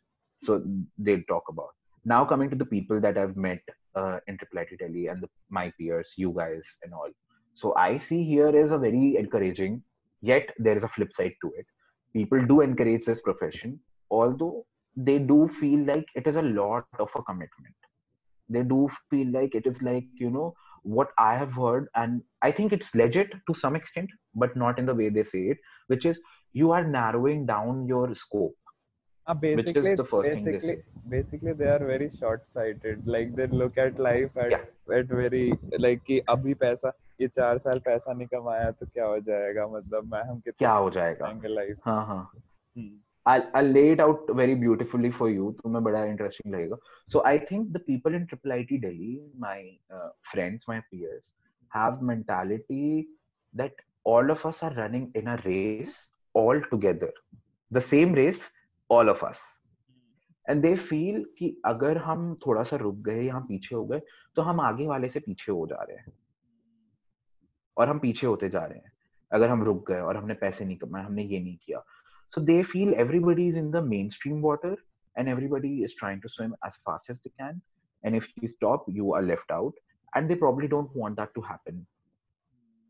So they'll talk about. Now coming to the people that i've met uh, in triple IT Delhi and the, my peers you guys and all. So i see here is a very encouraging yet there is a flip side to it. People do encourage this profession although they do feel like it is a lot of a commitment. They do feel like it is like you know what I have heard, and I think it's legit to some extent, but not in the way they say it, which is you are narrowing down your scope. Uh, basically, which is the first basically, thing they basically they are very short-sighted. Like they look at life at yeah. at very like कि अभी पैसा ये चार साल पैसा नहीं कमाया तो क्या हो जाएगा मतलब मैं हम कितना क्या हो जाएगा लाइफ हाँ हाँ I'll, I'll lay it out very beautifully for you. तुम्हें बड़ा interesting लगेगा. So I think the people in Triple IT Delhi, my uh, friends, my peers, have mentality that all of us are running in a race all together. The same race, all of us. And they feel कि अगर हम थोड़ा सा रुक गए या पीछे हो गए तो हम आगे वाले से पीछे हो जा रहे हैं और हम पीछे होते जा रहे हैं अगर हम रुक गए और हमने पैसे नहीं कमाए हमने ये नहीं किया So they feel everybody is in the mainstream water and everybody is trying to swim as fast as they can. And if you stop, you are left out. And they probably don't want that to happen.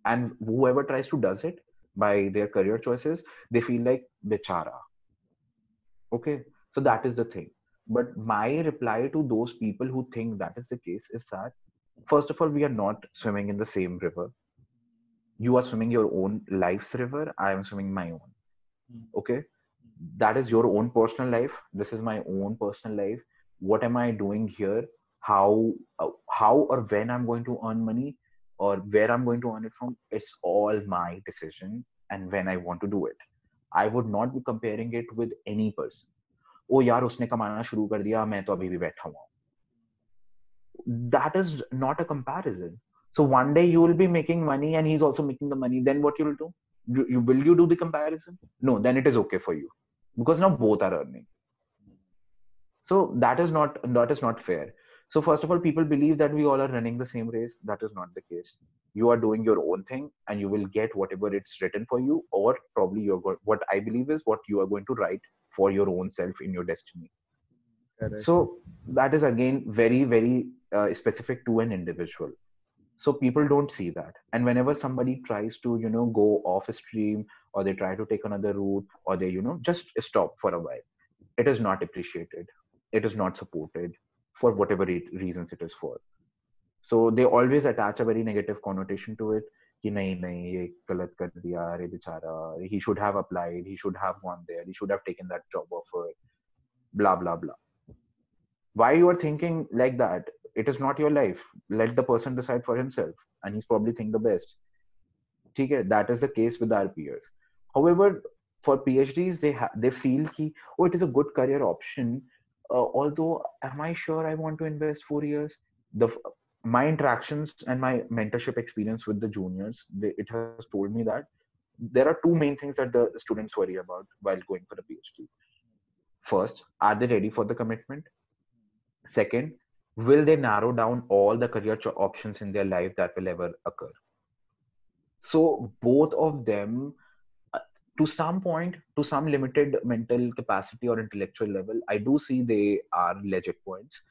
And whoever tries to does it by their career choices, they feel like bechara. Okay, so that is the thing. But my reply to those people who think that is the case is that first of all, we are not swimming in the same river. You are swimming your own life's river. I am swimming my own okay? That is your own personal life. This is my own personal life. What am i doing here? How uh, how or when i'm going to earn money or where i'm going to earn it from? It's all my decision and when i want to do it. I would not be comparing it with any person. Oh yaar usne kamana shuru kar diya main to abhi bhi baitha hu. That is not a comparison. So one day you will be making money and he's also making the money. Then what you'll do? You, you will you do the comparison? No then it is okay for you. Because now both are earning. So that is not that is not fair. So first of all people believe that we all are running the same race. That is not the case. You are doing your own thing and you will get whatever it's written for you or probably you're go- what i believe is what you are going to write for your own self in your destiny. Correct. so that is again very very uh, specific to an individual so people don't see that and whenever somebody tries to you know go off a stream or they try to take another route or they you know just stop for a while it is not appreciated it is not supported for whatever re- reasons it is for so they always attach a very negative connotation to it कि नहीं नहीं ये गलत कर दिया अरे बेचारा he should have applied he should have gone there he should have taken that job offer blah blah blah why you are thinking like that it is not your life. Let the person decide for himself and he's probably think the best. Okay that is the case with our peers. However for phds they ha- they feel ki, oh it is a good career option. Uh, although am i sure i want to invest 4 years? The my interactions and my mentorship experience with the juniors they, it has told me that there are two main things that the students worry about while going for a phd first are they ready for the commitment? Second will they narrow down all the career options in their life that will ever occur? So both of them uh, to some point to some limited mental capacity or intellectual level i do see they are legit points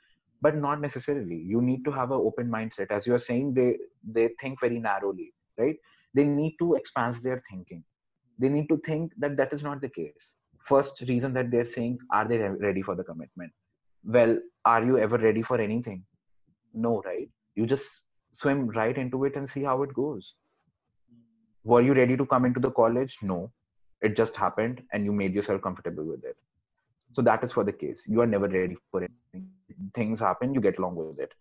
but not necessarily. You need to have an open mindset. As you are saying they they think very narrowly right? They need to expand their thinking. They need to think that that is not the case. First reason that they're saying are they re- ready for the commitment well are you ever ready for anything? No right? You just swim right into it and see how it goes. Were you ready to come into the college? No. It just happened and you made yourself comfortable with it. So that is for the case. You are never ready for anything. Things happen you get along with it.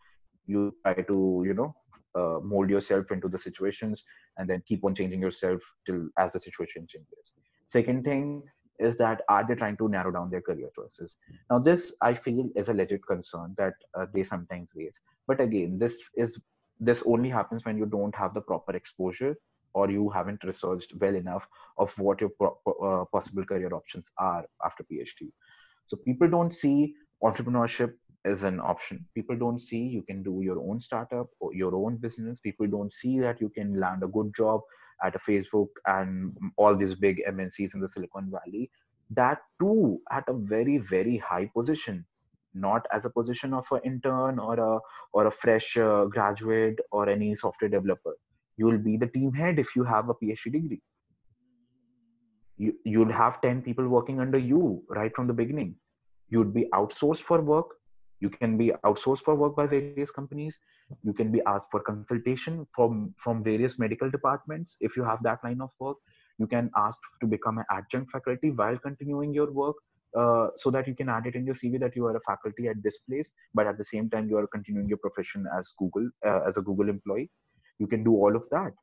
You try to you know uh, mold yourself into the situations and then keep on changing yourself till as the situation changes. Second thing is that are they trying to narrow down their career choices? Now this i feel is a legit concern that uh, they sometimes raise. But again this is this only happens when you don't have the proper exposure or you haven't researched well enough of what your pro- uh, possible career options are after phd so people don't see entrepreneurship as an option. People don't see you can do your own startup or your own business. People don't see that you can land a good job at a facebook and all these big mncs in the silicon valley that too at a very very high position. Not as a position of an intern or a or a fresh uh, graduate or any software developer. You will be the team head if you have a phd degree. You, you'll have 10 people working under you right from the beginning. You'd be outsourced for work you can be outsourced for work by various companies. You can be asked for consultation from from various medical departments if you have that line of work. You can ask to become an adjunct faculty while continuing your work uh, so that you can add it in your cv that you are a faculty at this place but at the same time you are continuing your profession as google uh, as a google employee. You can do all of that.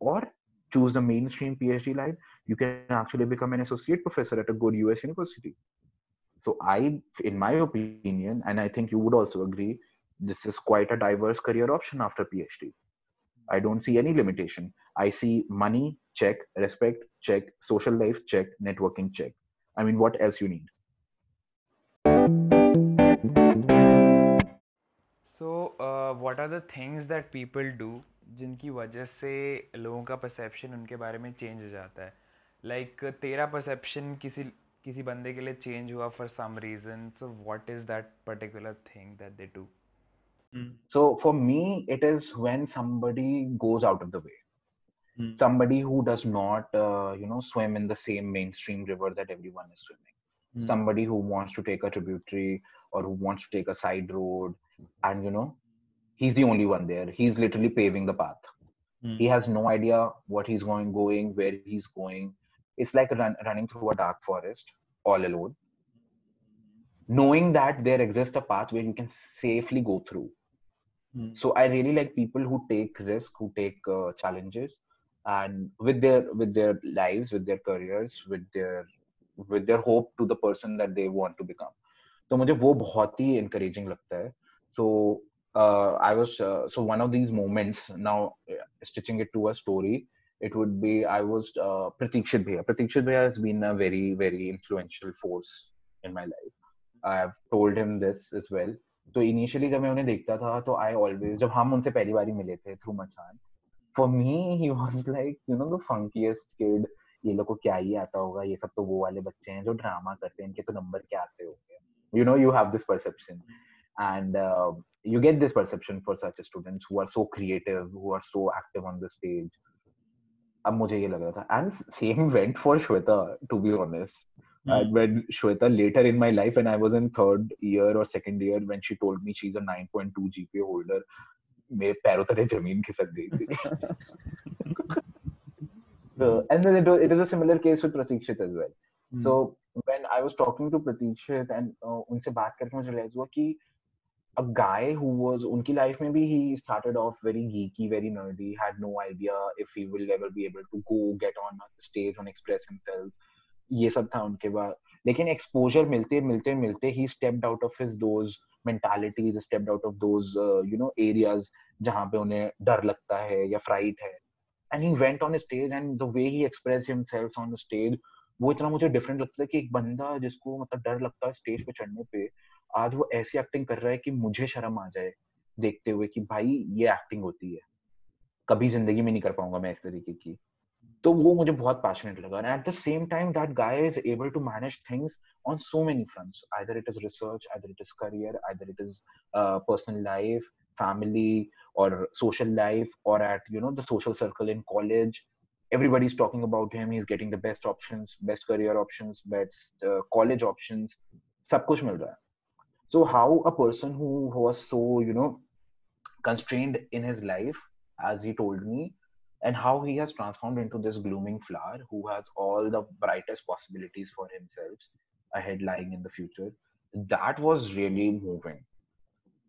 Or choose the mainstream phd line. You can actually become an associate professor at a good us university so i in my opinion and i think you would also agree this is quite a diverse career option after phd i don't see any limitation i see money check respect check social life check networking check i mean what else you need So, uh, what are the things that people do जिनकी वजह से लोगों का perception उनके बारे में change हो जाता है लाइक like, तेरा परसेप्शन किसी किसी बंदे के लिए चेंज हुआ for some reason so what is that particular thing that they do so for me it is when somebody goes out of the way mm. somebody who does not uh, you know swim in the same mainstream river that everyone is swimming mm. somebody who wants to take a tributary or who wants to take a side road and you know he's the only one there he's literally paving the path mm. he has no idea what he's going going where he's going it's like run, running through a dark forest all alone knowing that there exists a path where you can safely go through mm. so i really like people who take risk who take uh, challenges and with their with their lives with their careers with their with their hope to the person that they want to become तो मुझे वो बहुत ही encouraging लगता है so uh, I was uh, so one of these moments now stitching it to a story it would be I was uh, Pratikshit Bhaiya. Pratikshit Bhaiya has been a very, very influential force in my life. I have told him this as well. तो initially जब मैं उन्हें देखता था तो I always जब हम उनसे पहली बार मिले थे थ्रू मचान for me he was like you know the फंकीएस्ट kid ये लोग को क्या ही आता होगा ये सब तो वो वाले बच्चे हैं जो ड्रामा करते हैं इनके तो नंबर क्या आते होंगे you know you have this perception and uh, you get this perception for such students who are so creative who are so active on the stage अब मुझे ये लग रहा था and same went for Shweta to be honest And when Shweta later in my life, when I was in third year or second year, when she told me she's a 9.2 GPA holder, मेरे पैरों तले ज़मीन खिसक गई थी. so, and then it, it is a similar case with Pratikshit as well. Mm. So when I was talking to Pratikshit and uh, उनसे बात करके मुझे realize हुआ कि a guy who was unki life maybe he started off very geeky, very nerdy, had no idea if he will ever be able to go get on stage and express himself. ये सब था उनके बाद। लेकिन exposure मिलते मिलते मिलते ही stepped out of his those mentalities stepped out of those you know areas जहाँ पे उन्हें डर लगता है या फ्राइट है। And he went on stage and the way he express himself on stage वो इतना मुझे डिफरेंट लगता है कि एक बंदा जिसको मतलब डर लगता है स्टेज पे चढ़ने पे आज वो ऐसी एक्टिंग कर रहा है कि मुझे शर्म आ जाए देखते हुए कि भाई ये एक्टिंग होती है। कभी ज़िंदगी में नहीं कर पाऊँगा मैं इस तरीके की। तो वो मुझे बहुत पैशनेट लगा। At the same time that guy is able to manage things on so many fronts either it is research either it is career either it is personal life family or social life or at you know the social circle in college. Everybody's talking about him. He's getting the best options best career options best uh, college options. सब कुछ मिल रहा है। So how a person who, was so you know constrained in his life as he told me and how he has transformed into this blooming flower who has all the brightest possibilities for himself ahead lying in the future that was really moving.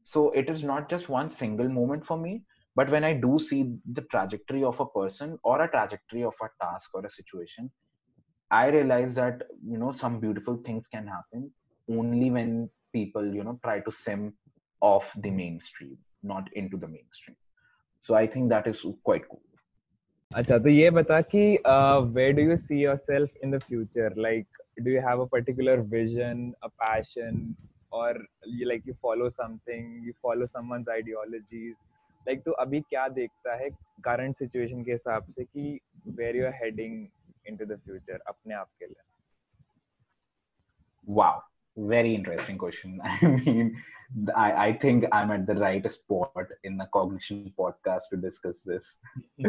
So it is not just one single moment for me but when i do see the trajectory of a person or a trajectory of a task or a situation i realize that you know some beautiful things can happen only when people you know try to sim off the mainstream not into the mainstream so i think that is quite cool अच्छा तो ये बता कि where do you see yourself in the future like do you have a particular vision a passion or you like you follow something you follow someone's ideologies like तो अभी क्या देखता है current situation के हिसाब से कि where you are heading into the future अपने आप के लिए wow very interesting question. I mean, I, I think I'm at the right spot in the cognition podcast to discuss this.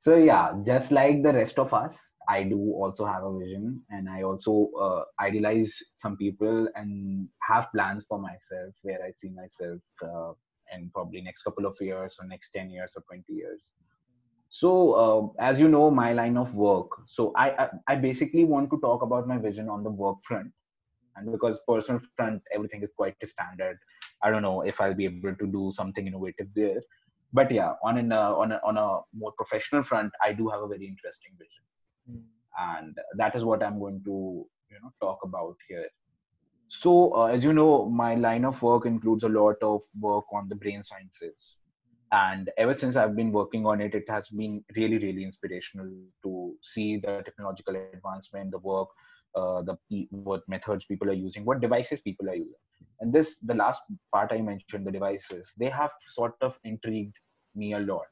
so yeah, just like the rest of us, I do also have a vision, and I also uh, idealize some people and have plans for myself where I see myself uh, in probably next couple of years or next ten years or twenty years. So uh, as you know, my line of work. So I, I I basically want to talk about my vision on the work front and because personal front everything is quite standard. I don't know if i'll be able to do something innovative there. But yeah on an uh, on a on a more professional front i do have a very interesting vision. Mm. and that is what i'm going to you know talk about here. So uh, as you know my line of work includes a lot of work on the brain sciences. And ever since i've been working on it it has been really really inspirational to see the technological advancement the work uh, the what methods people are using, what devices people are using. And this, the last part I mentioned, the devices, they have sort of intrigued me a lot.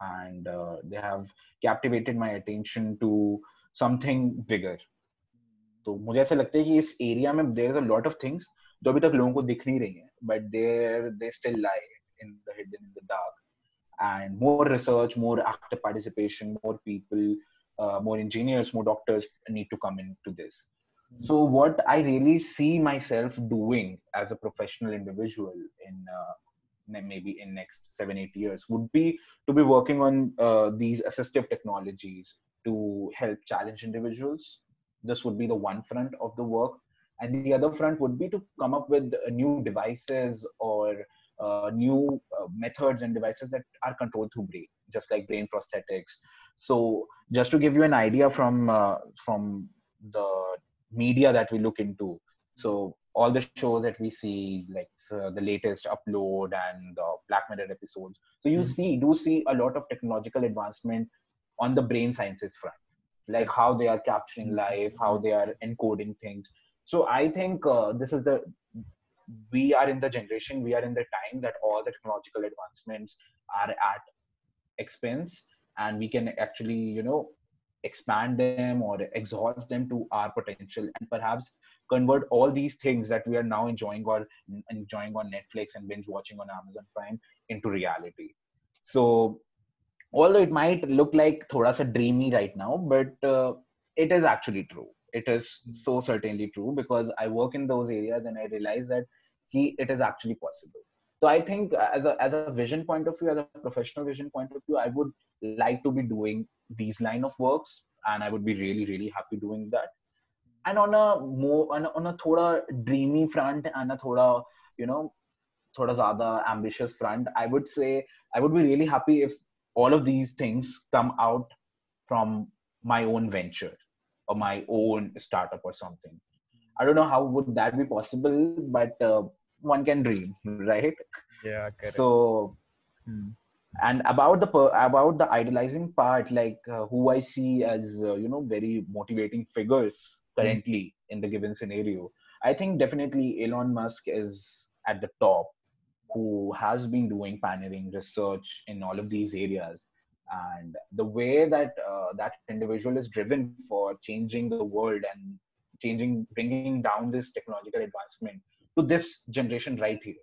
and uh, they have captivated my attention to something bigger तो मुझे ऐसा लगता है कि इस area में there is a lot of things जो अभी तक लोगों को दिख नहीं रही हैं but there they still lie in the hidden in the dark and more research more active participation more people uh, more engineers more doctors need to come into this. Mm-hmm. so what i really see myself doing as a professional individual in uh, maybe in next seven eight years would be to be working on uh, these assistive technologies to help challenge individuals. This would be the one front of the work. And the other front would be to come up with new devices or uh, new uh, methods and devices that are controlled through brain just like brain prosthetics so just to give you an idea from uh, from the media that we look into so all the shows that we see like uh, the latest upload and the black mirror episodes so you mm-hmm. see do see a lot of technological advancement on the brain sciences front. Like how they are capturing life how they are encoding things. So i think uh, this is the we are in the generation we are in the time that all the technological advancements are at expense and we can actually you know expand them or exhaust them to our potential and perhaps convert all these things that we are now enjoying or enjoying on netflix and binge watching on amazon prime into reality. So although it might look like thoda sa dreamy right now but uh, it is actually true. It is so certainly true because i work in those areas and i realize that he, it is actually possible. So i think as a, as a vision point of view as a professional vision point of view i would like to be doing these line of works and i would be really really happy doing that and on a more on a, on a thoda dreamy front and a thoda you know thoda zyada ambitious front i would say i would be really happy if all of these things come out from my own venture or my own startup or something i don't know how would that be possible but uh, one can dream right yeah correct. so hmm. And about the about the idolizing part like uh, who i see as uh, you know very motivating figures currently mm. in the given scenario. I think definitely Elon Musk is at the top, who has been doing pioneering research in all of these areas. And the way that uh, that individual is driven for changing the world and changing, bringing down this technological advancement to this generation right here.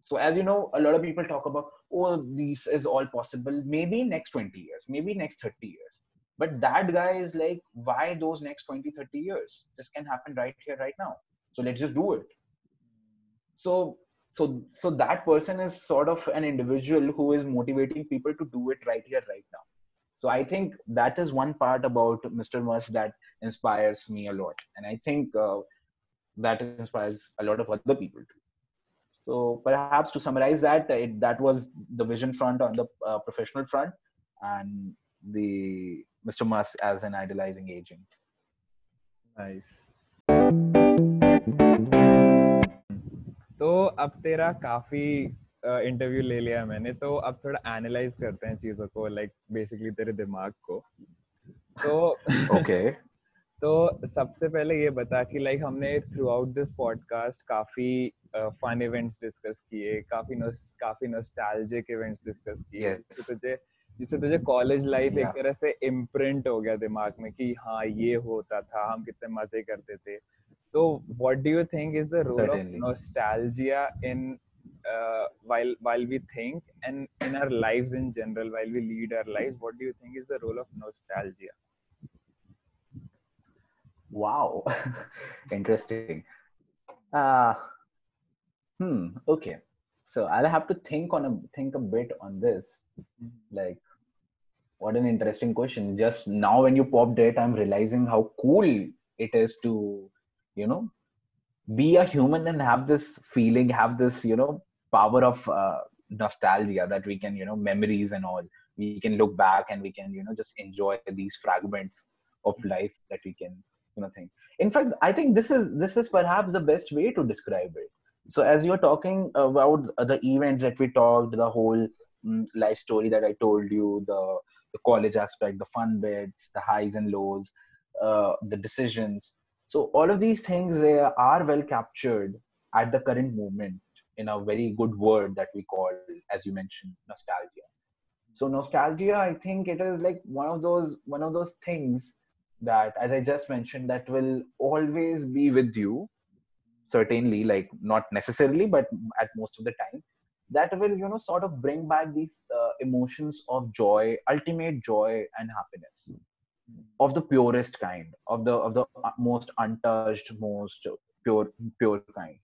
So, as you know, a lot of people talk about, oh, this is all possible. Maybe next 20 years, maybe next 30 years. But that guy is like why those next 20 30 years? This can happen right here right now. So let's just do it. So so so that person is sort of an individual who is motivating people to do it right here right now. So i think that is one part about mr musk that inspires me a lot. And i think uh, that inspires a lot of other people too so perhaps to summarize that it, that was the vision front on the uh, professional front and the Mr. Musk as an idolizing agent. Nice. तो अब तेरा काफ़ी interview ले लिया मैंने तो अब थोड़ा एनालाइज करते हैं चीज़ों को लाइक बेसिकली तेरे दिमाग को तो ओके तो सबसे पहले ये बता कि लाइक हमने थ्रू आउट दिस पॉडकास्ट काफ़ी फन इवेंट्स डिस्कस किए काफ़ी काफ़ी नॉस्टैल्जिक इवेंट्स डिस्कस किए yes. तो तुझे जिससे तुझे कॉलेज लाइफ yeah. एक तरह से इम्प्रिंट हो गया दिमाग में कि हाँ ये होता था हम कितने मज़े करते थे तो what do you think is the role of nostalgia in while while we think and in our lives in general while we lead our lives what do you think is the role of nostalgia wow. Interesting. Uh hmm okay. So i'll have to think on a think a bit on this. Like what an interesting question. Just now when you popped it i'm realizing how cool it is to you know be a human and have this feeling have this you know power of uh, nostalgia that we can you know memories and all. We can look back and we can you know just enjoy these fragments of life that we can you know think in fact i think this is this is perhaps the best way to describe it so as you're talking about the events that we talked the whole mm, life story that i told you the the college aspect, the fun bits, the highs and lows, uh, the decisions. So all of these things they are well captured at the current moment in a very good word that we call, as you mentioned, nostalgia. so nostalgia i think it is like one of those one of those things that as i just mentioned that will always be with you certainly like not necessarily but at most of the time that will you know sort of bring back these uh, emotions of joy ultimate joy and happiness of the purest kind of the of the most untouched most pure pure kind.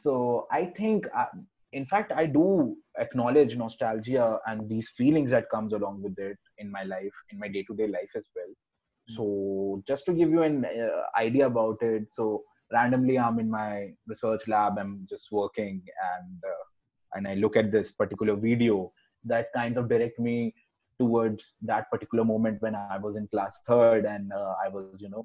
So i think uh, in fact i do acknowledge nostalgia and these feelings that comes along with it in my life in my day-to-day life as well so just to give you an uh, idea about it so randomly i'm in my research lab i'm just working and uh, and i look at this particular video that kind of direct me towards that particular moment when i was in class third and uh, i was you know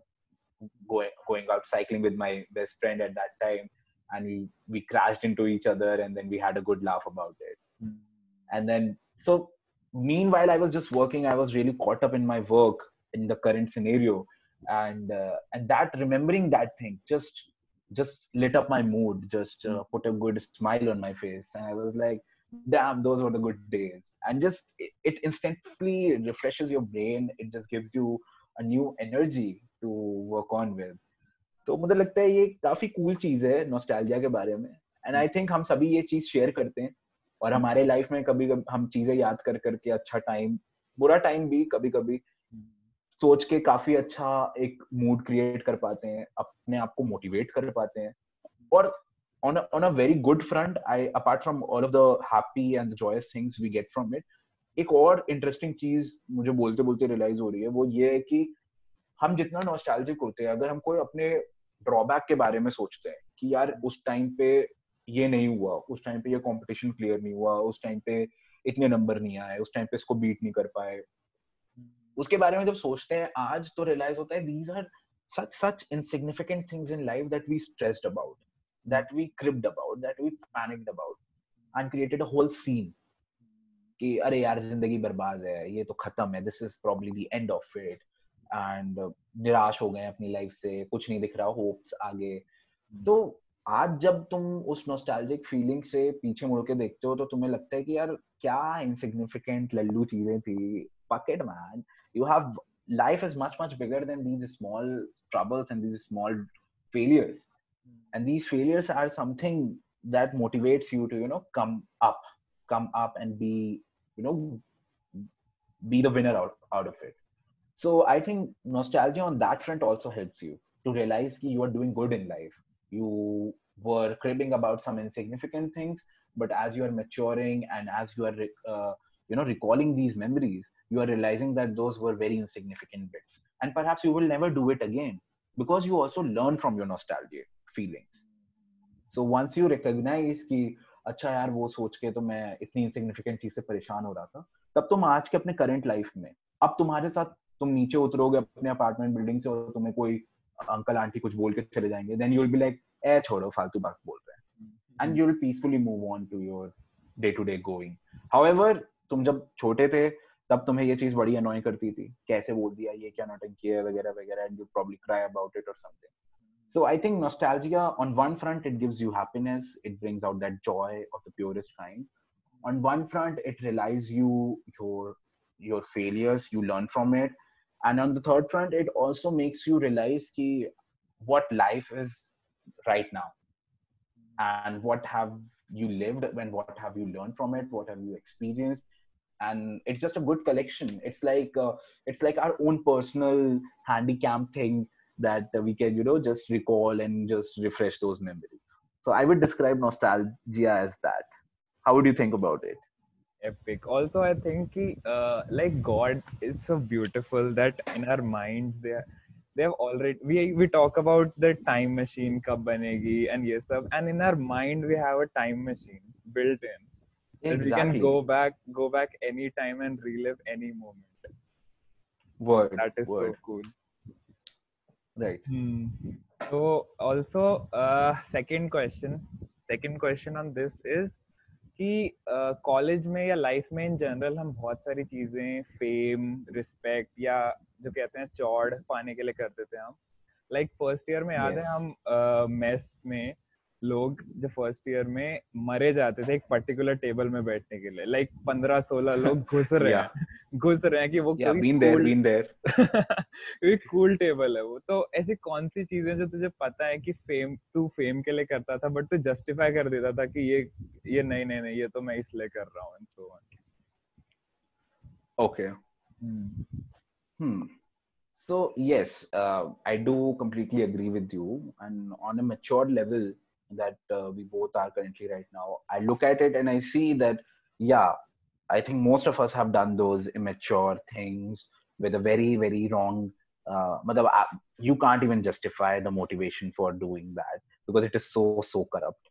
going going out cycling with my best friend at that time and we we crashed into each other and then we had a good laugh about it mm. and then so meanwhile i was just working i was really caught up in my work in the current scenario and uh, and that remembering that thing just just lit up my mood just uh, put a good smile on my face and i was like damn those were the good days and just it, it instantly refreshes your brain it just gives you a new energy to work on with तो मुझे लगता है ये काफी cool चीज है nostalgia के बारे में एंड आई थिंक हम सभी ये चीज शेयर करते हैं और हमारे लाइफ में कभी कभी हम चीजें याद कर करके अच्छा टाइम बुरा टाइम भी कभी कभी सोच के काफ़ी अच्छा एक मूड क्रिएट कर पाते हैं अपने आप को मोटिवेट कर पाते हैं। और on a, on a very good front i apart from all of the happy and the joyous things we get एक और इंटरेस्टिंग चीज़ मुझे बोलते बोलते रियलाइज़ हो रही है वो ये है कि हम जितना नॉस्टैल्जिक होते हैं अगर हम कोई अपने ड्रॉबैक के बारे में सोचते हैं कि यार उस टाइम पे ये नहीं हुआ उस टाइम पे ये कंपटीशन क्लियर नहीं हुआ उस टाइम पे इतने नंबर नहीं आए उस टाइम पे इसको बीट नहीं कर पाए उसके बारे में जब सोचते हैं आज तो रियलाइज़ होता है these are such such insignificant things in life that we stressed about, that we cribbed about, that we panicked about, and created a whole scene कि, अरे यार, ज़िंदगी बर्बाद है, ये तो खत्म है this is probably the end of it and निराश हो गए अपनी लाइफ से, कुछ नहीं दिख रहा होप्स आगे। तो आज जब तुम उस नॉस्टैल्जिक फीलिंग से पीछे मुड़ के देखते हो तो तुम्हें लगता है कि यार, क्या इनसिग्निफिकेंट लल्लू चीज़ें थी। Pocket man you have life is much much bigger than these small troubles and these small failures. And these failures are something that motivates you to you know come up come up and be you know be the winner out, out of it. So i think nostalgia on that front also helps you to realize that you are doing good in life. You were cribbing about some insignificant things but as you are maturing and as you are uh, you know recalling these memories you are realizing that those were very insignificant bits. And perhaps you will never do it again because you also learn from your nostalgia feelings. So once you recognize कि अच्छा यार वो सोच के तो मैं इतनी insignificant चीज़ से परेशान हो रहा था तब तुम आज के अपने करंट लाइफ में अब तुम्हारे साथ तुम नीचे उतरोगे अपने अपार्टमेंट बिल्डिंग से और तुम्हें कोई अंकल आंटी कुछ बोल के चले जाएँगे then you will be like a छोड़ो फालतू बात बोल रहे हैं. And you will peacefully move on to your day to day going however तुम जब छोटे थे तब तुम्हें ये चीज बड़ी अनोय करती थी कैसे बोल दिया ये क्या नौटंकी है वगैरह वगैरह and you probably cry about it और something so i think nostalgia on one front it gives you happiness it brings out that joy of the purest kind on one front it realizes you your your failures you learn from it and on the third front it also makes you realize ki what life is right now and what have you lived and what have you learned from it what have you experienced and it's just a good collection. It's like uh, it's like our own personal handicap thing that we can you know just recall and just refresh those memories. So i would describe nostalgia as that. How would you think about it? Epic. Also i think uh, like god is so beautiful that in our minds they are, they have already we we talk about the time machine kab banegi and yes and in our mind we have a time machine built in Exactly. We can go back, go back anytime and relive any moment. Word. That is word. so cool. Right. Hmm. So also, uh, second question. Second question on this is कि college uh, में या life में in general हम बहुत सारी चीज़ें fame respect या जो कहते हैं चौड़ पाने के लिए करते थे हम लाइक फ़र्स्ट ईयर में याद yes. है हम मेस uh, में लोग जो फ़र्स्ट ईयर में मरे जाते थे एक पर्टिकुलर टेबल में बैठने के लिए लाइक पंद्रह सोलह लोग घुस रहे हैं घुस रहे हैं कि वो yeah, been there, been there. Cool table है वो तो ऐसी कौन सी चीज़ें जो तुझे पता है कि फेम तू फेम के लिए करता था बट तू जस्टिफाई कर देता था कि ये ये नहीं नहीं नहीं ये तो मैं इसलिए कर रहा हूँ so on okay hmm. hmm. so yes uh, i do completely agree with you and on a mature level that uh, we both are currently right now. I look at it and i see that yeah i think most of us have done those immature things with a very very wrong uh, you can't even justify the motivation for doing that because it is so so corrupt.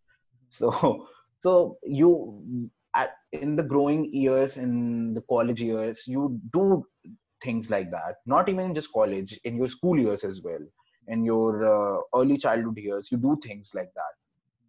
So so you in the growing years in the college years you do things like that. Not even just college in your school years as well. In your uh, early childhood years you do things like that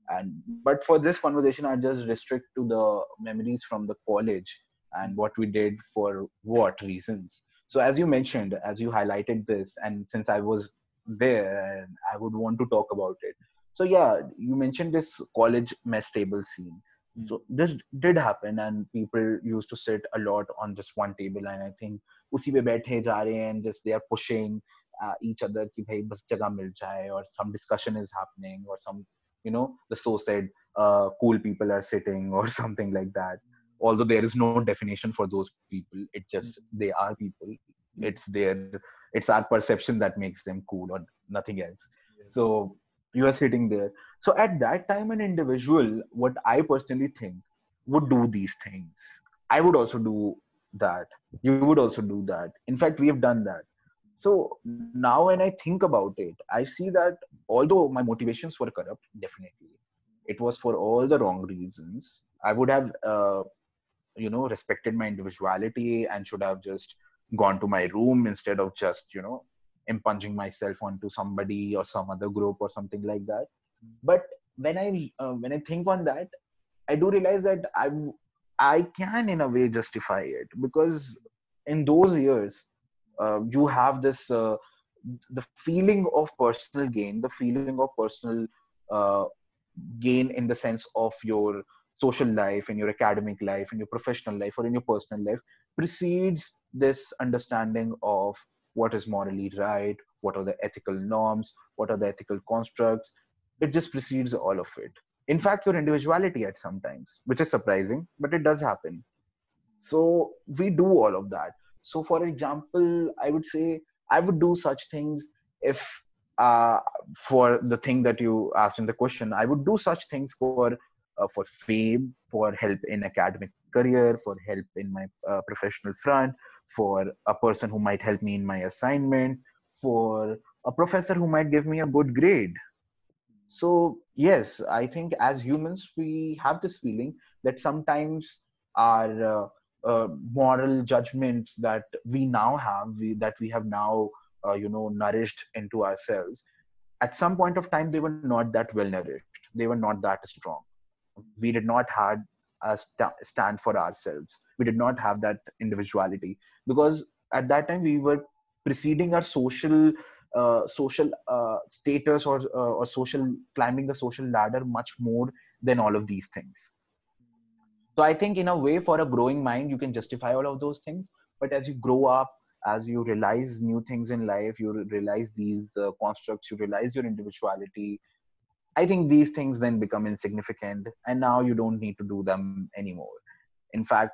and but for this conversation i just restrict to the memories from the college and what we did for what reasons. So as you mentioned as you highlighted this and since i was there i would want to talk about it. So yeah you mentioned this college mess table scene. Hmm. so this did happen and people used to sit a lot on just one table and i think usi pe baithe ja rahe and just they are pushing uh, each other ki bhai bas jagah mil jaye or some discussion is happening or some you know the so said uh, cool people are sitting or something like that. Although there is no definition for those people it just mm-hmm. they are people. It's their it's our perception that makes them cool or nothing else. So you are sitting there. So at that time an individual what i personally think would do these things. I would also do that. You would also do that. In fact we have done that so now when i think about it i see that although my motivations were corrupt definitely it was for all the wrong reasons. I would have uh, you know respected my individuality and should have just gone to my room instead of just you know impunging myself onto somebody or some other group or something like that. But when i uh, when i think on that i do realize that i i can in a way justify it because in those years you have this uh, the feeling of personal gain the feeling of personal uh, gain in the sense of your social life in your academic life in your professional life or in your personal life precedes this understanding of what is morally right what are the ethical norms what are the ethical constructs. It just precedes all of it. In fact your individuality at sometimes which is surprising but it does happen. So we do all of that so, for example, I would say I would do such things if, uh, for the thing that you asked in the question, I would do such things for uh, for fame, for help in academic career, for help in my uh, professional front, for a person who might help me in my assignment, for a professor who might give me a good grade. So yes, I think as humans we have this feeling that sometimes our uh, moral judgments that we now have we, that we have now uh, you know nourished into ourselves at some point of time they were not that well nourished. They were not that strong. We did not had a st- stand for ourselves. We did not have that individuality. Because at that time we were preceding our social uh, social uh, status or uh, or social climbing the social ladder much more than all of these things so i think in a way for a growing mind you can justify all of those things. But as you grow up as you realize new things in life you realize these uh, constructs you realize your individuality i think these things then become insignificant and now you don't need to do them anymore. In fact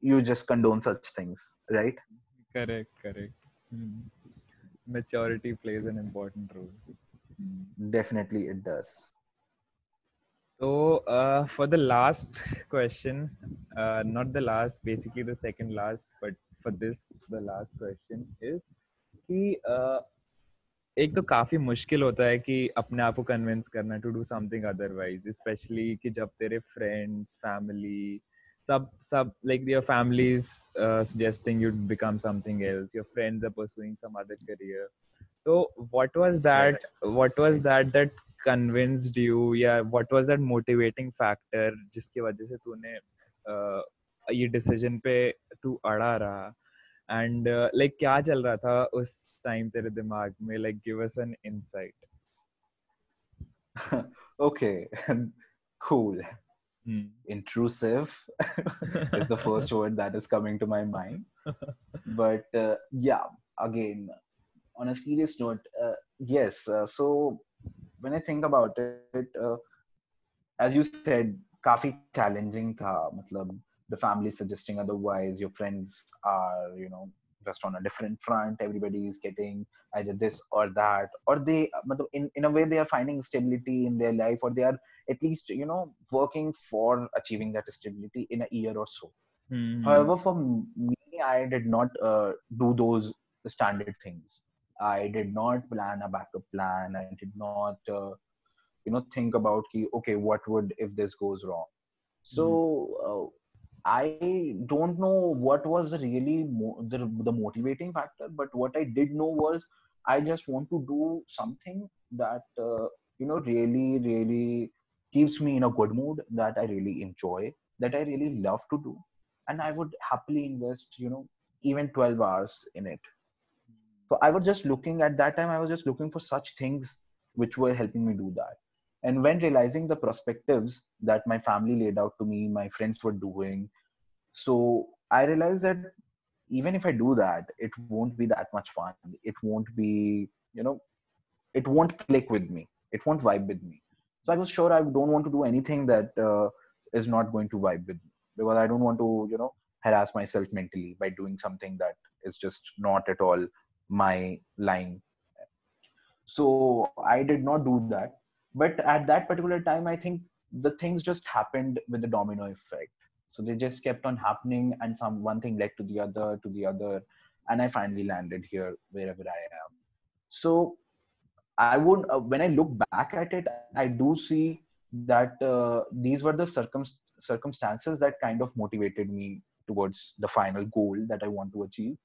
you just condone such things right? Correct correct. Hmm. maturity plays an important role. Definitely it does so uh, for the last question, uh, not the last, basically the second last, but for this the last question is कि uh, एक तो काफ़ी मुश्किल होता है कि अपने आप को कन्विंस करना to do something otherwise specially कि जब तेरे फ्रेंड्स फैमिली सब सब like your family is suggesting you become something else your friends are pursuing some other career तो what was that what was that that convinced you या what was that motivating factor जिसकी वजह से तूने uh, ये decision पे तू अड़ा रहा एंड लाइक uh, क्या चल रहा था उस टाइम तेरे दिमाग में like give us an insight okay, cool. Hmm. Intrusive is the first word that is coming to my mind. But uh, yeah, again, on a serious note, uh, yes. Uh, so when I think about it, uh, as you said, काफी challenging था. मतलब the family suggesting otherwise. Your friends are, you know, just on a different front. Everybody is getting either this or that, or they, मतलब in in a way, they are finding stability in their life, or they are at least, you know, working for achieving that stability in a year or so. Hmm. However, for me, I did not uh, do those standard things. I did not plan a backup plan. I did not, uh, you know, think about, ki, okay, what would if this goes wrong? So uh, I don't know what was really mo- the, the motivating factor, but what I did know was I just want to do something that, uh, you know, really, really keeps me in a good mood, that I really enjoy, that I really love to do. And I would happily invest, you know, even 12 hours in it so i was just looking at that time i was just looking for such things which were helping me do that. And when realizing the perspectives that my family laid out to me my friends were doing so i realized that even if i do that it won't be that much fun. It won't be you know it won't click with me. It won't vibe with me. So i was sure i don't want to do anything that uh, is not going to vibe with me. Because i don't want to you know harass myself mentally by doing something that is just not at all my line. So i did not do that. But at that particular time i think the things just happened with the domino effect. So they just kept on happening and some one thing led to the other to the other and i finally landed here wherever i am. So i would uh, when i look back at it i do see that uh, these were the circum- circumstances that kind of motivated me towards the final goal that i want to achieve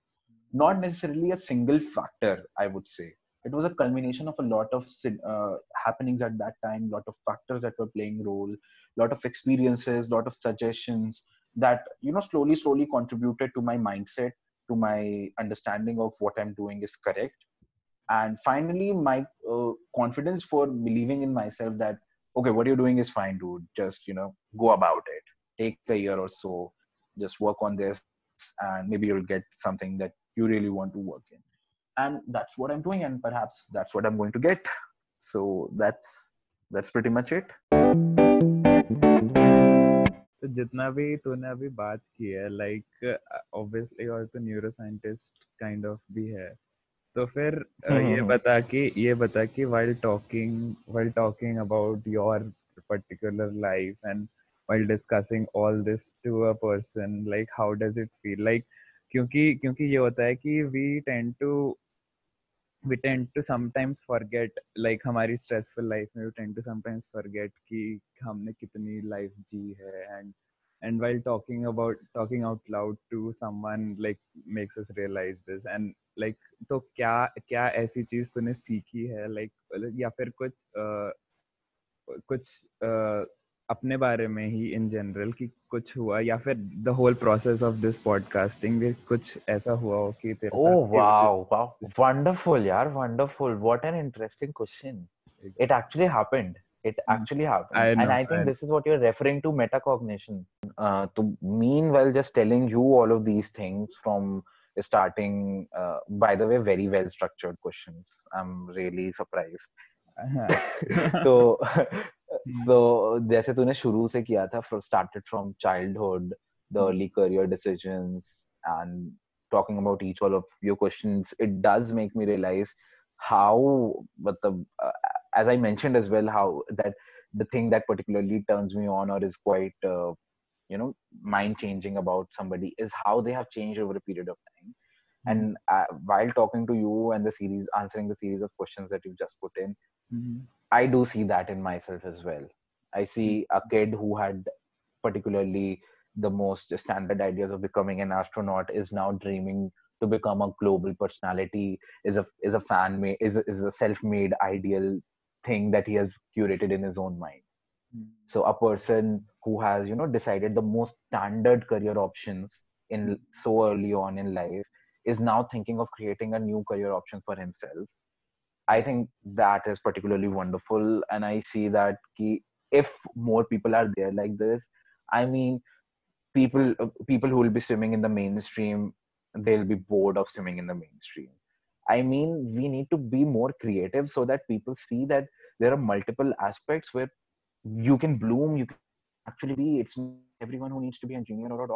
not necessarily a single factor i would say. It was a culmination of a lot of uh, happenings at that time lot of factors that were playing role lot of experiences lot of suggestions that you know slowly slowly contributed to my mindset to my understanding of what i'm doing is correct. And finally my uh, confidence for believing in myself that okay what you're doing is fine dude. Just you know go about it. Take a year or so. Just work on this and maybe you'll get something that you really want to work in and that's what i'm doing and perhaps that's what i'm going to get so that's that's pretty much it तो जितना भी तूने अभी बात की है like obviously और तो न्यूरो साइंटिस्ट काइंड ऑफ भी है तो फिर uh, ये बता कि ये बता कि while talking while talking about your particular life and while discussing all this to a person like how does it feel like क्योंकि क्योंकि ये होता है कि we tend to we tend to sometimes forget like हमारी stressful life में we tend to sometimes forget कि हमने कितनी लाइफ जी है and and while talking about talking out loud to someone like makes us realise this and like तो क्या क्या ऐसी चीज़ तूने सीखी है? लाइक like, या फिर कुछ uh, कुछ uh, अपने बारे में ही इन जनरल कि कुछ हुआ या फिर the whole process of this podcasting में कुछ ऐसा हुआ हो कि तेरे oh wow wow wonderful yaar wonderful what an interesting question it actually happened it actually happened I know, and i think I this is what you're referring to metacognition uh, to meanwhile just telling you all of these things from starting uh, by the way very well structured questions i'm really surprised तो तो जैसे तूने शुरू से किया था started from childhood the early career decisions and talking about each all of your questions it does make me realize how but the uh, as i mentioned as well how that the thing that particularly turns me on or is quite uh, you know mind changing about somebody is how they have changed over a period of time and uh, while talking to you and the series answering the series of questions that you've just put in Mhm. I do see that in myself as well. I see a kid who had particularly the most standard ideas of becoming an astronaut is now dreaming to become a global personality is a is a fan made is a, is a self-made ideal thing that he has curated in his own mind so a person who has you know decided the most standard career options in so early on in life is now thinking of creating a new career option for himself I think that is particularly wonderful, and I see that ki, if more people are there like this, I mean, people uh, people who will be swimming in the mainstream, they'll be bored of swimming in the mainstream. I mean, we need to be more creative so that people see that there are multiple aspects where you can bloom. You can actually be. It's everyone who needs to be an engineer or a doctor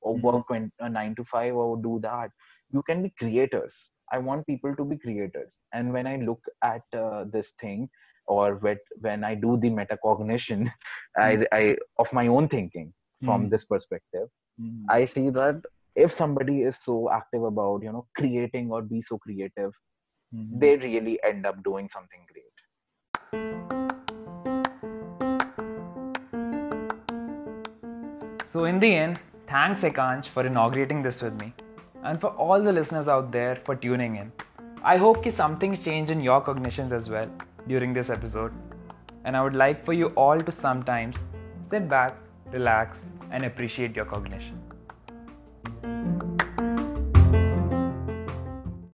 or Mhm. work a nine to five or do that. You can be creators. I want people to be creators. And when I look at uh, this thing, or when, I do the metacognition, I, I of my own thinking from Mhm. this perspective, Mhm. I see that if somebody is so active about you know creating or be so creative, Mhm. they really end up doing something great. So, in the end, thanks Ekansh for inaugurating this with me, and for all the listeners out there for tuning in. I hope ki something changed in your cognitions as well during this episode, and I would like for you all to sometimes sit back, relax, and appreciate your cognition.